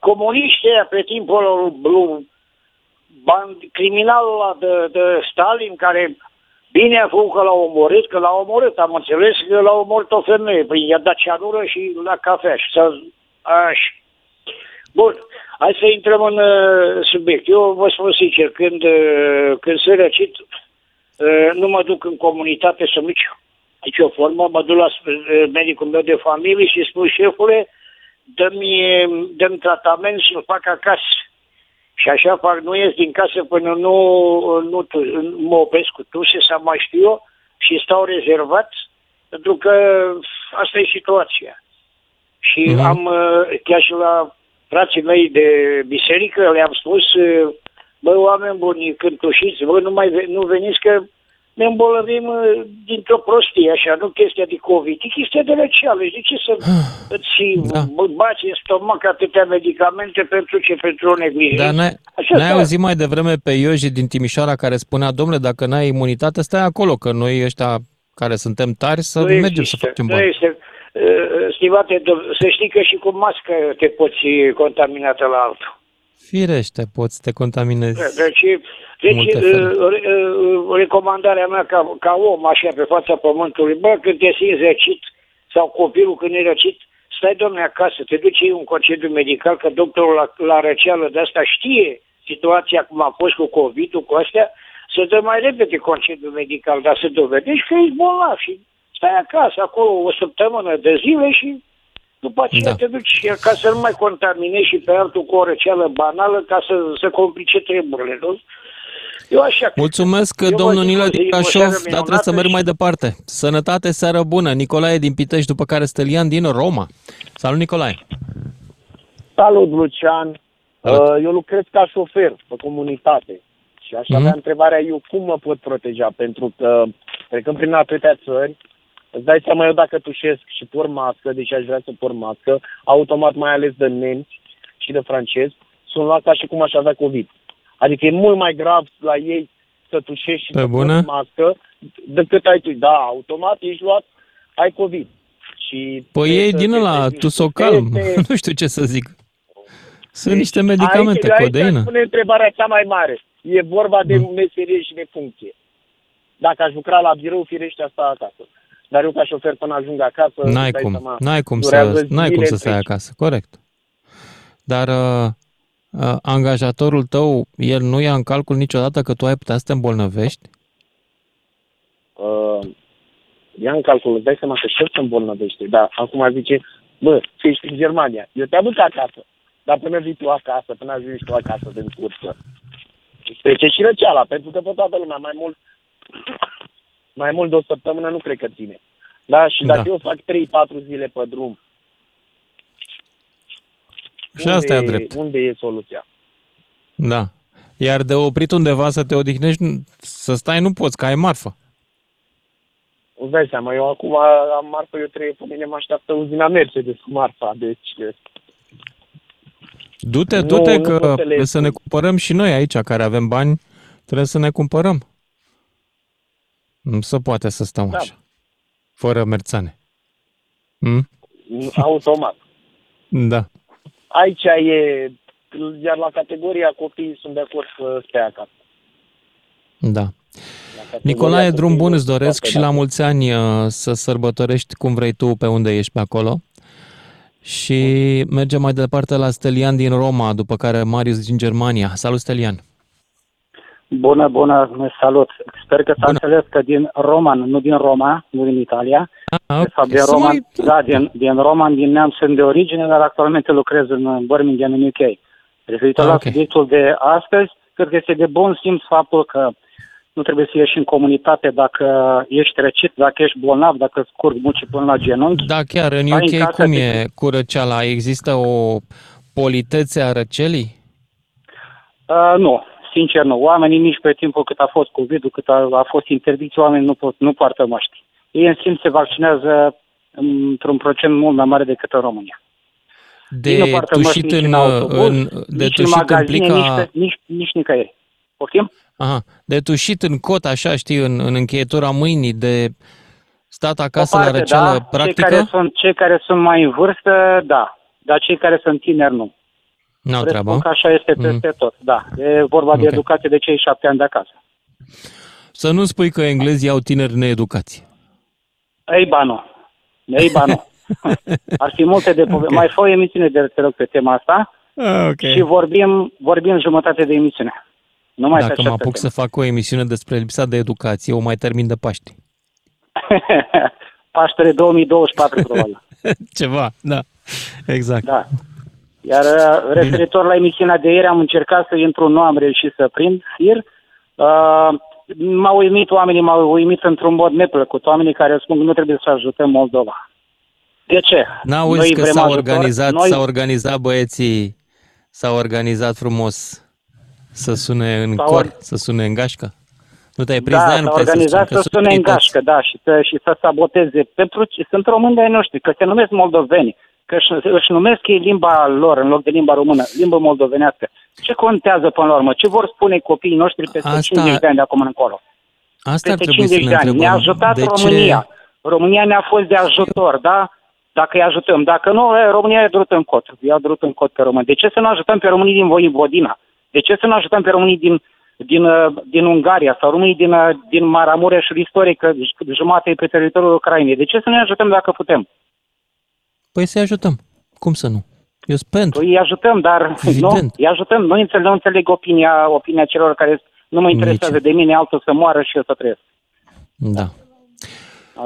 comuniștii ăia pe timpul lui, lui band, criminalul ăla de, de Stalin, care bine a făcut că l-a omorât, că l-a omorât, am înțeles că l-a omorât o femeie, păi i-a dat ceanură și la cafea și s-a... Aș. Bun, hai să intrăm în uh, subiect. Eu vă spun sincer, când, uh, când sunt răcit, uh, nu mă duc în comunitate să nici nicio formă, mă duc la uh, medicul meu de familie și spun șefule, dă-mi, dă tratament și îl fac acasă. Și așa fac, nu ies din casă până nu, nu tu, mă opresc cu tuse sau mai știu eu și stau rezervat, pentru că asta e situația. Și Mhm. mm-hmm. am, uh, chiar și la frații mei de biserică, le-am spus, uh, bă, oameni buni, când tușiți, bă, nu, mai, ve- nu veniți că ne îmbolnăvim uh, dintr-o prostie, așa, nu chestia de COVID, e chestia de răceală. De ce să (sighs) îți da. bați în stomac atâtea medicamente pentru ce? Pentru o neglijă? Dar n-ai, Așa n-ai da. auzit mai devreme pe Ioji din Timișoara care spunea, domnule, dacă n-ai imunitate, stai acolo, că noi ăștia care suntem tari să Nu mergem există, să facem nu bani. este. Uh, Stimate, dom- să știi că și cu mască te poți contamina la altul. Firește, poți să te contaminezi. Deci, deci Multe uh, feluri. re- uh, recomandarea mea ca, ca om așa pe fața pământului, bă, când te simți răcit sau copilul când e răcit, stai domne acasă, te duci iei un concediu medical, că doctorul la, la răceală de asta știe situația cum a fost cu COVID-ul, cu astea, să dă mai repede concediu medical, dar să dovedești că ești bolnav și stai acasă acolo o săptămână de zile și după aceea Da. da. te duci ca să nu mai contaminezi și pe altul cu o răceală banală ca să, să complice treburile, nu? Eu așa cred. Mulțumesc, Eu vă domnul zic Nilă o din zi, o Brașov, seară dar trebuie minunată să merg și- mai departe. Sănătate, seară bună. Nicolae din Pitești, după care Stelian din Roma. Salut, Nicolae! Salut, Lucian. Uh, Eu lucrez ca șofer pe comunitate și aș avea Mhm. întrebarea eu cum mă pot proteja, pentru că trecând prin atâtea țări, îți dai seama eu dacă tușesc și por mască, deși aș vrea să por mască, automat mai ales de nemți și de francezi, sunt luat ca și cum aș avea COVID. Adică e mult mai grav la ei să tușești și Pe să bune? porți mască decât ai tu. Da, automat ești luat, ai COVID. Și Păi trebuie ei să din te la dezinfectezi, Tusocalm, (laughs) nu știu ce să zic. Sunt niște medicamente, aici, codeină. Aici spune întrebarea cea mai mare. E vorba de meserie și de funcție. Dacă aș lucra la birou, firește asta acasă. Dar eu ca șofer până ajung acasă... N-ai îți dai cum, seama, n-ai cum, durează să, n-ai cum zile să stai întregi. acasă, corect. Dar uh, uh, angajatorul tău, el nu ia în calcul niciodată că tu ai putea să te îmbolnăvești? Uh, ia în calcul, îți dai seama că și el se îmbolnăvește. Dar acum zice, bă, ce ești în Germania, eu te aduc acasă. Dar până vii tu acasă, până ajungi tu acasă din cursă. Trece și răceala, pentru că pe toată lumea, mai mult, mai mult de o săptămână nu cred că ține. Da, și dacă Da. eu fac 3-4 zile pe drum, Și asta e unde, drept. unde e soluția? Da. Iar de oprit undeva să te odihnești, n- să stai nu poți, că ai marfă. Îți dai seama, eu acum am marfă, eu trebuie, pe mine mă așteaptă uzina Mercedes cu marfa, deci... Du-te, Nu- du-te nu că pot să le să ne cumpărăm și noi aici, care avem bani, trebuie să ne cumpărăm. Nu se poate să stăm Da. așa, fără merțane. Hmm? Automat. Da. Aici e iar la categoria copii sunt de acord să stea acasă. Da. categoria Nicolae, drum bun copiilor îți doresc foarte și la de mulți ani uh, să sărbătorești cum vrei tu pe unde ești pe acolo. Și mergem mai departe la Stelian din Roma, după care Marius din Germania. Salut, Stelian! Bună, bună, mă salut. Sper că s-a înțeles că din Roman, nu din Roma, nu din Italia. Ah, De fapt, din Să Roman, mai- da, din, din Roman, din neam sunt de origine, dar actualmente lucrez în Birmingham, în UK. Referitor Ah, la ok. subiectul de astăzi, cred că este de bun simț faptul că nu trebuie să ieși în comunitate dacă ești răcit, dacă ești bolnav, dacă îți curg muci până la genunchi. Da, chiar, în Stai în UK casă, cum te- e cu răceala? Există o politețe a răcelii? Uh, nu, sincer nu. Oamenii nici pe timpul cât a fost COVID-ul, cât a, a fost interdicție, oamenii nu, pot, nu poartă măști. Ei în schimb se vaccinează într-un procent mult mai mare decât în România. Ei nu De poartă măști tușit nici în, autobuz, în, de nici în tușit în magazine, plica... nici, pe, nici, nici nicăieri. Poftim? Aha, de tușit în cot, așa, știi, în, în încheietura mâinii, de stat O acasă la parte, răceală da. Cei practică? care, sunt, cei care sunt mai în vârstă, da. Dar cei care sunt tineri, nu. N-au treabă. Presupun că așa este Mm. peste tot, da. E vorba de Ok. educație de cei șapte ani de acasă. Să nu spui că englezii au tineri needucați. Ei, ba nu. Ei, ba nu. (laughs) Ar fi multe de poveste. Mai fă o emisiune de te rog, pe tema asta Ah, ok. și vorbim, vorbim jumătate de emisiune. Nu mai pe Dacă mă această apuc să fac o emisiune despre lipsa de educație, o mai termin de Paști. temă. Paștere 2024, probabil. (laughs) Ceva, da. Exact. Da. Iar uh, referitor la emisiunea de ieri, am încercat să intru, nu am reușit să prind fir. Uh, m-au uimit oamenii, m-au uimit într-un mod neplăcut. Oamenii care spun că nu trebuie să ajutăm Moldova. De ce? N-auzi că vrem s-au ajutor, organizat, noi... s-au organizat băieții, s-au organizat frumos să sune în S-au cor, or- să sune în gașcă? Nu te-ai prins da, de aia, nu s-a puteai organizat să, să sune în gașcă, da, și să, și să saboteze. Pentru ce? Sunt români de ai noștri, că se numesc moldoveni, că își, își numesc ei limba lor în loc de limba română, limbă moldovenească. Ce contează până la urmă? Ce vor spune copiii noștri peste Asta- 50 de ani de acum încolo? Asta ar peste trebui să 50 ne de ani. Ne-a întrebăm. ajutat de România. Ce... România ne-a fost de ajutor, da? Dacă îi ajutăm. Dacă nu, e, România e drut în cot. Ia drut în cot pe români. De ce să nu ajutăm pe românii din Voivodina? De ce să nu ajutăm pe românii din, din, uh, din Ungaria sau românii din, uh, din Maramureșul istoric, că j- jumătate e pe teritoriul Ucrainei? De ce să nu ajutăm dacă putem? Păi să-i ajutăm. Cum să nu? Eu sunt pentru. Păi îi ajutăm, dar nu, Evident. îi ajutăm. Nu înțeleg, nu înțeleg opinia, opinia celor care nu mă interesează de mine, altul să moară și eu să trăiesc. Da.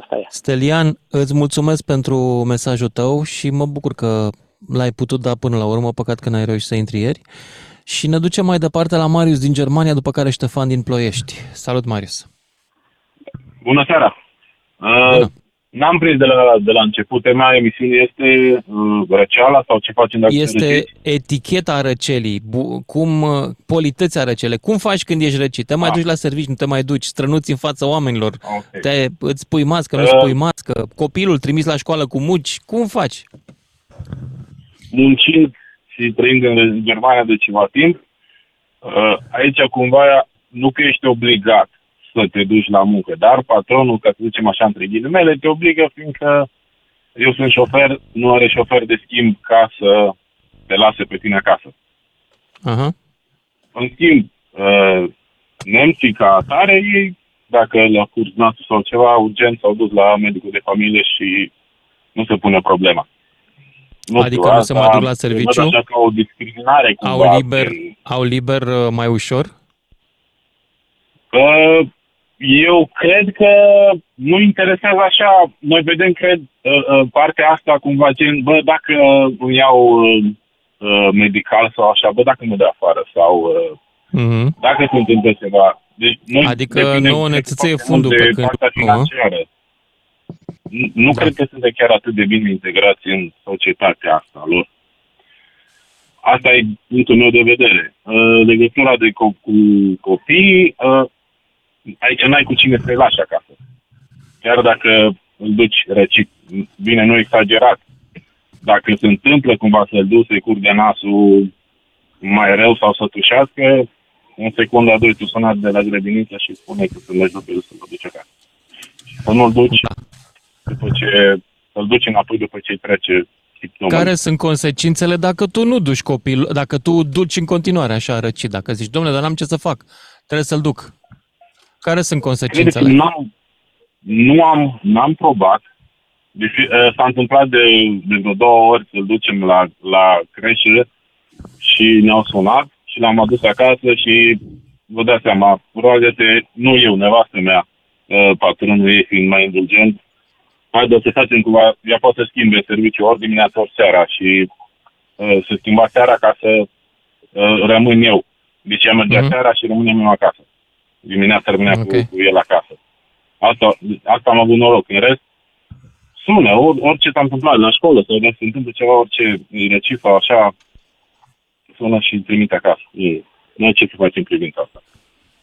Asta e. Stelian, îți mulțumesc pentru mesajul tău și mă bucur că l-ai putut da până la urmă, păcat că n-ai reușit să intri ieri. Și ne ducem mai departe la Marius din Germania, după care Ștefan din Ploiești. Salut, Marius! Bună seara! Uh, N-am prins de la, de la început. Tema emisiunii este uh, răceala sau ce facem dacă Este răciți? eticheta răcelii, bu- cum, uh, politețea răcele. Cum faci când ești răcit? Te mai Ah. duci la serviciu, nu te mai duci, strănuți în fața oamenilor, Ok. te, îți pui mască, nu Uh. îți pui mască, copilul trimis la școală cu muci. Cum faci? muncind și trăind în Germania de ceva timp, uh, aici cumva nu că ești obligat să te duci la muncă, dar patronul, ca să zicem așa între ghilimele, te obligă fiindcă eu sunt șofer, nu are șofer de schimb ca să te lase pe tine acasă. Aha. În schimb, uh, nemții ca atare, ei, dacă le-a curs nasul sau ceva, urgent s-au dus la medicul de familie și nu se pune problema. Nu Adică nu se mai duc la serviciu? Văd așa ca o discriminare cumva. Au liber, au liber uh, mai ușor? Uh, eu cred că nu interesează așa, noi vedem, cred, uh, uh, partea asta cumva gen, bă, dacă îmi iau uh, uh, medical sau așa, bă, dacă mă dă afară sau uh, Mhm. dacă se întâmplă ceva. Deci noi Adică depindem, nouă ne cred, țâțâie foarte fundul mult pe de când partea nu, financiară. Nu, nu Da. cred că suntem chiar atât de bine integrați în societatea asta lor. Asta e punctul meu de vedere. Uh, legătura de co- cu copiii, uh, aici n-ai cu cine să-i lași acasă. Chiar dacă îl duci răcit, bine, nu exagerat, dacă se întâmplă cumva să-l duci să-i curge nasul mai rău sau să tușească, în secunda doi tu sunați de la grădiniță și spune că să mergi după el să-l duci acasă. Să nu-l duci după ce, să-l duci înapoi după ce trece pneumonie. Care sunt consecințele dacă tu nu duci copilul, dacă tu duci în continuare așa răcit, dacă zici, domnule, dar n-am ce să fac, trebuie să-l duc. Care sunt Credeți că consecințele? n-am, nu am, n-am probat. Deci uh, s-a întâmplat de, de vreo două ori să-l ducem la, la creșă și ne-au sunat și l-am adus acasă și vă dați seama, roagă-te, nu eu, nevastă mea, uh, patronul ei fiind mai indulgent, haide să facem cumva, ea poate să schimbe serviciul ori dimineața, ori seara și uh, să schimba seara ca să uh, rămân eu. Deci ea mergea Mhm. seara și rămânem eu acasă. Dimineața rămânea Ok. cu, cu el acasă. Asta, asta am avut noroc. În rest, sună, or, orice s-a întâmplat la școală sau dacă se întâmplă ceva, orice e răcit sau așa, sună și trimite acasă. E, nu ce să facem în privința asta.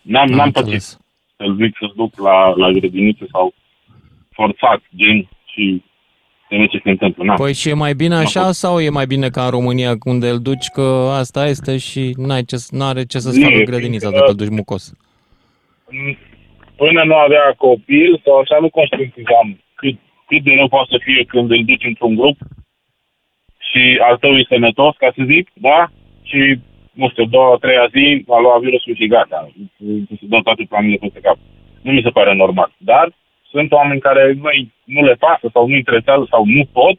N-am, Am n-am pățit înțeles. să-l zic să-l duc la, la grădiniță sau forțat, gen, și să vedem ce se întâmplă. N-am. Păi și e mai bine așa sau e mai bine ca în România unde îl duci că asta este și n-ai ce, n-are ce să-ți Nu, facă e grădinița că- dacă îl duci mucos? Până nu avea copil sau așa nu conștientizam cât, cât de rău poate să fie când îl duci într-un grup și al tău e sănătos, ca să zic, da? Și, nu știu, două, treia zi a luat virusul și gata. Se dau toate planurile peste cap. Nu mi se pare normal. Dar sunt oameni care măi, nu le pasă sau nu interesează sau nu pot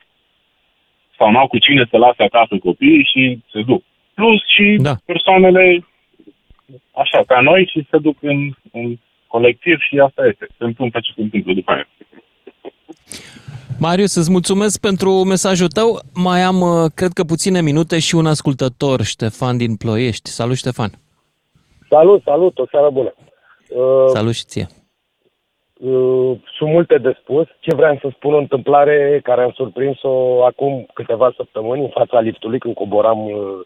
sau n-au cu cine să lase acasă copiii și se duc. Plus și da. persoanele așa, ca noi și se duc în, în colectiv și asta este. Se întâmplă ce se întâmplă după aia. Marius, îți mulțumesc pentru mesajul tău. Mai am, uh, cred că, puține minute și un ascultător, Ștefan din Ploiești. Salut, Ștefan! Salut, salut, o seară bună. Uh, Salut și ție! uh, sunt multe de spus. Ce vreau să spun o întâmplare care am surprins-o acum câteva săptămâni în fața liftului când coboram uh,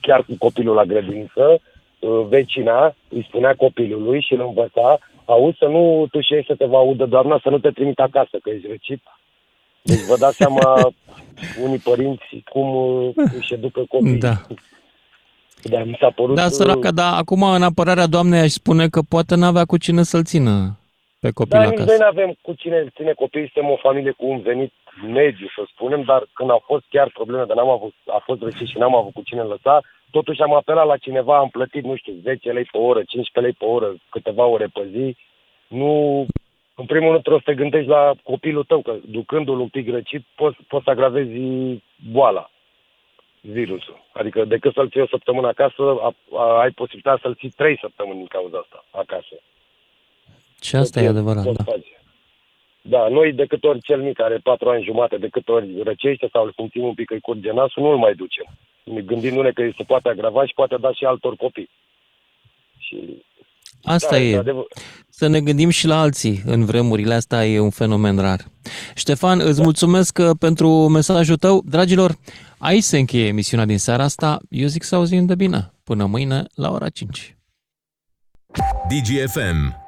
chiar cu copilul la grădiniță. Uh, vecina îi spunea copilului și îl învăța auzi să nu tu și ei să te va audă doamna, să nu te trimit acasă, că ești răcit. Deci vă dați seama (laughs) unii părinți cum uh, își educă copiii. Da. Da, mi s-a părut... Da, uh, săraca, dar acum, în apărarea doamnei, aș spune că poate n-avea cu cine să-l țină pe copil Da, nici acasă. noi nu avem cu cine ține copiii, suntem o familie cu un venit mediu, să spunem, dar când au fost chiar probleme de n-am avut, a fost răcit și n-am avut cu cine lăsa, totuși am apelat la cineva, am plătit, nu știu, 10 lei pe oră, 15 lei pe oră, câteva ore pe zi. Nu, în primul rând trebuie să te gândești la copilul tău, că ducându-l un pic răcit, poți, poți să agravezi boala, virusul. Adică decât să-l ții o săptămână acasă, a, a, ai posibilitatea să-l ții trei săptămâni din cauza asta acasă. Și asta e adevărat, Poți da. face. Da, noi de câte ori cel mic are patru ani jumate, de câte ori răcește sau îl simțim un pic că îi curge nasul, nu îl mai ducem. Gândindu-ne că se poate agrava și poate da și altor copii. Și Asta da, e. într-adevăr. Să ne gândim și la alții în vremurile astea, e un fenomen rar. Ștefan, îți mulțumesc uh, pentru mesajul tău. Dragilor, aici se încheie emisiunea din seara asta. Eu zic să auzim de bine. Până mâine la ora 5. DGFM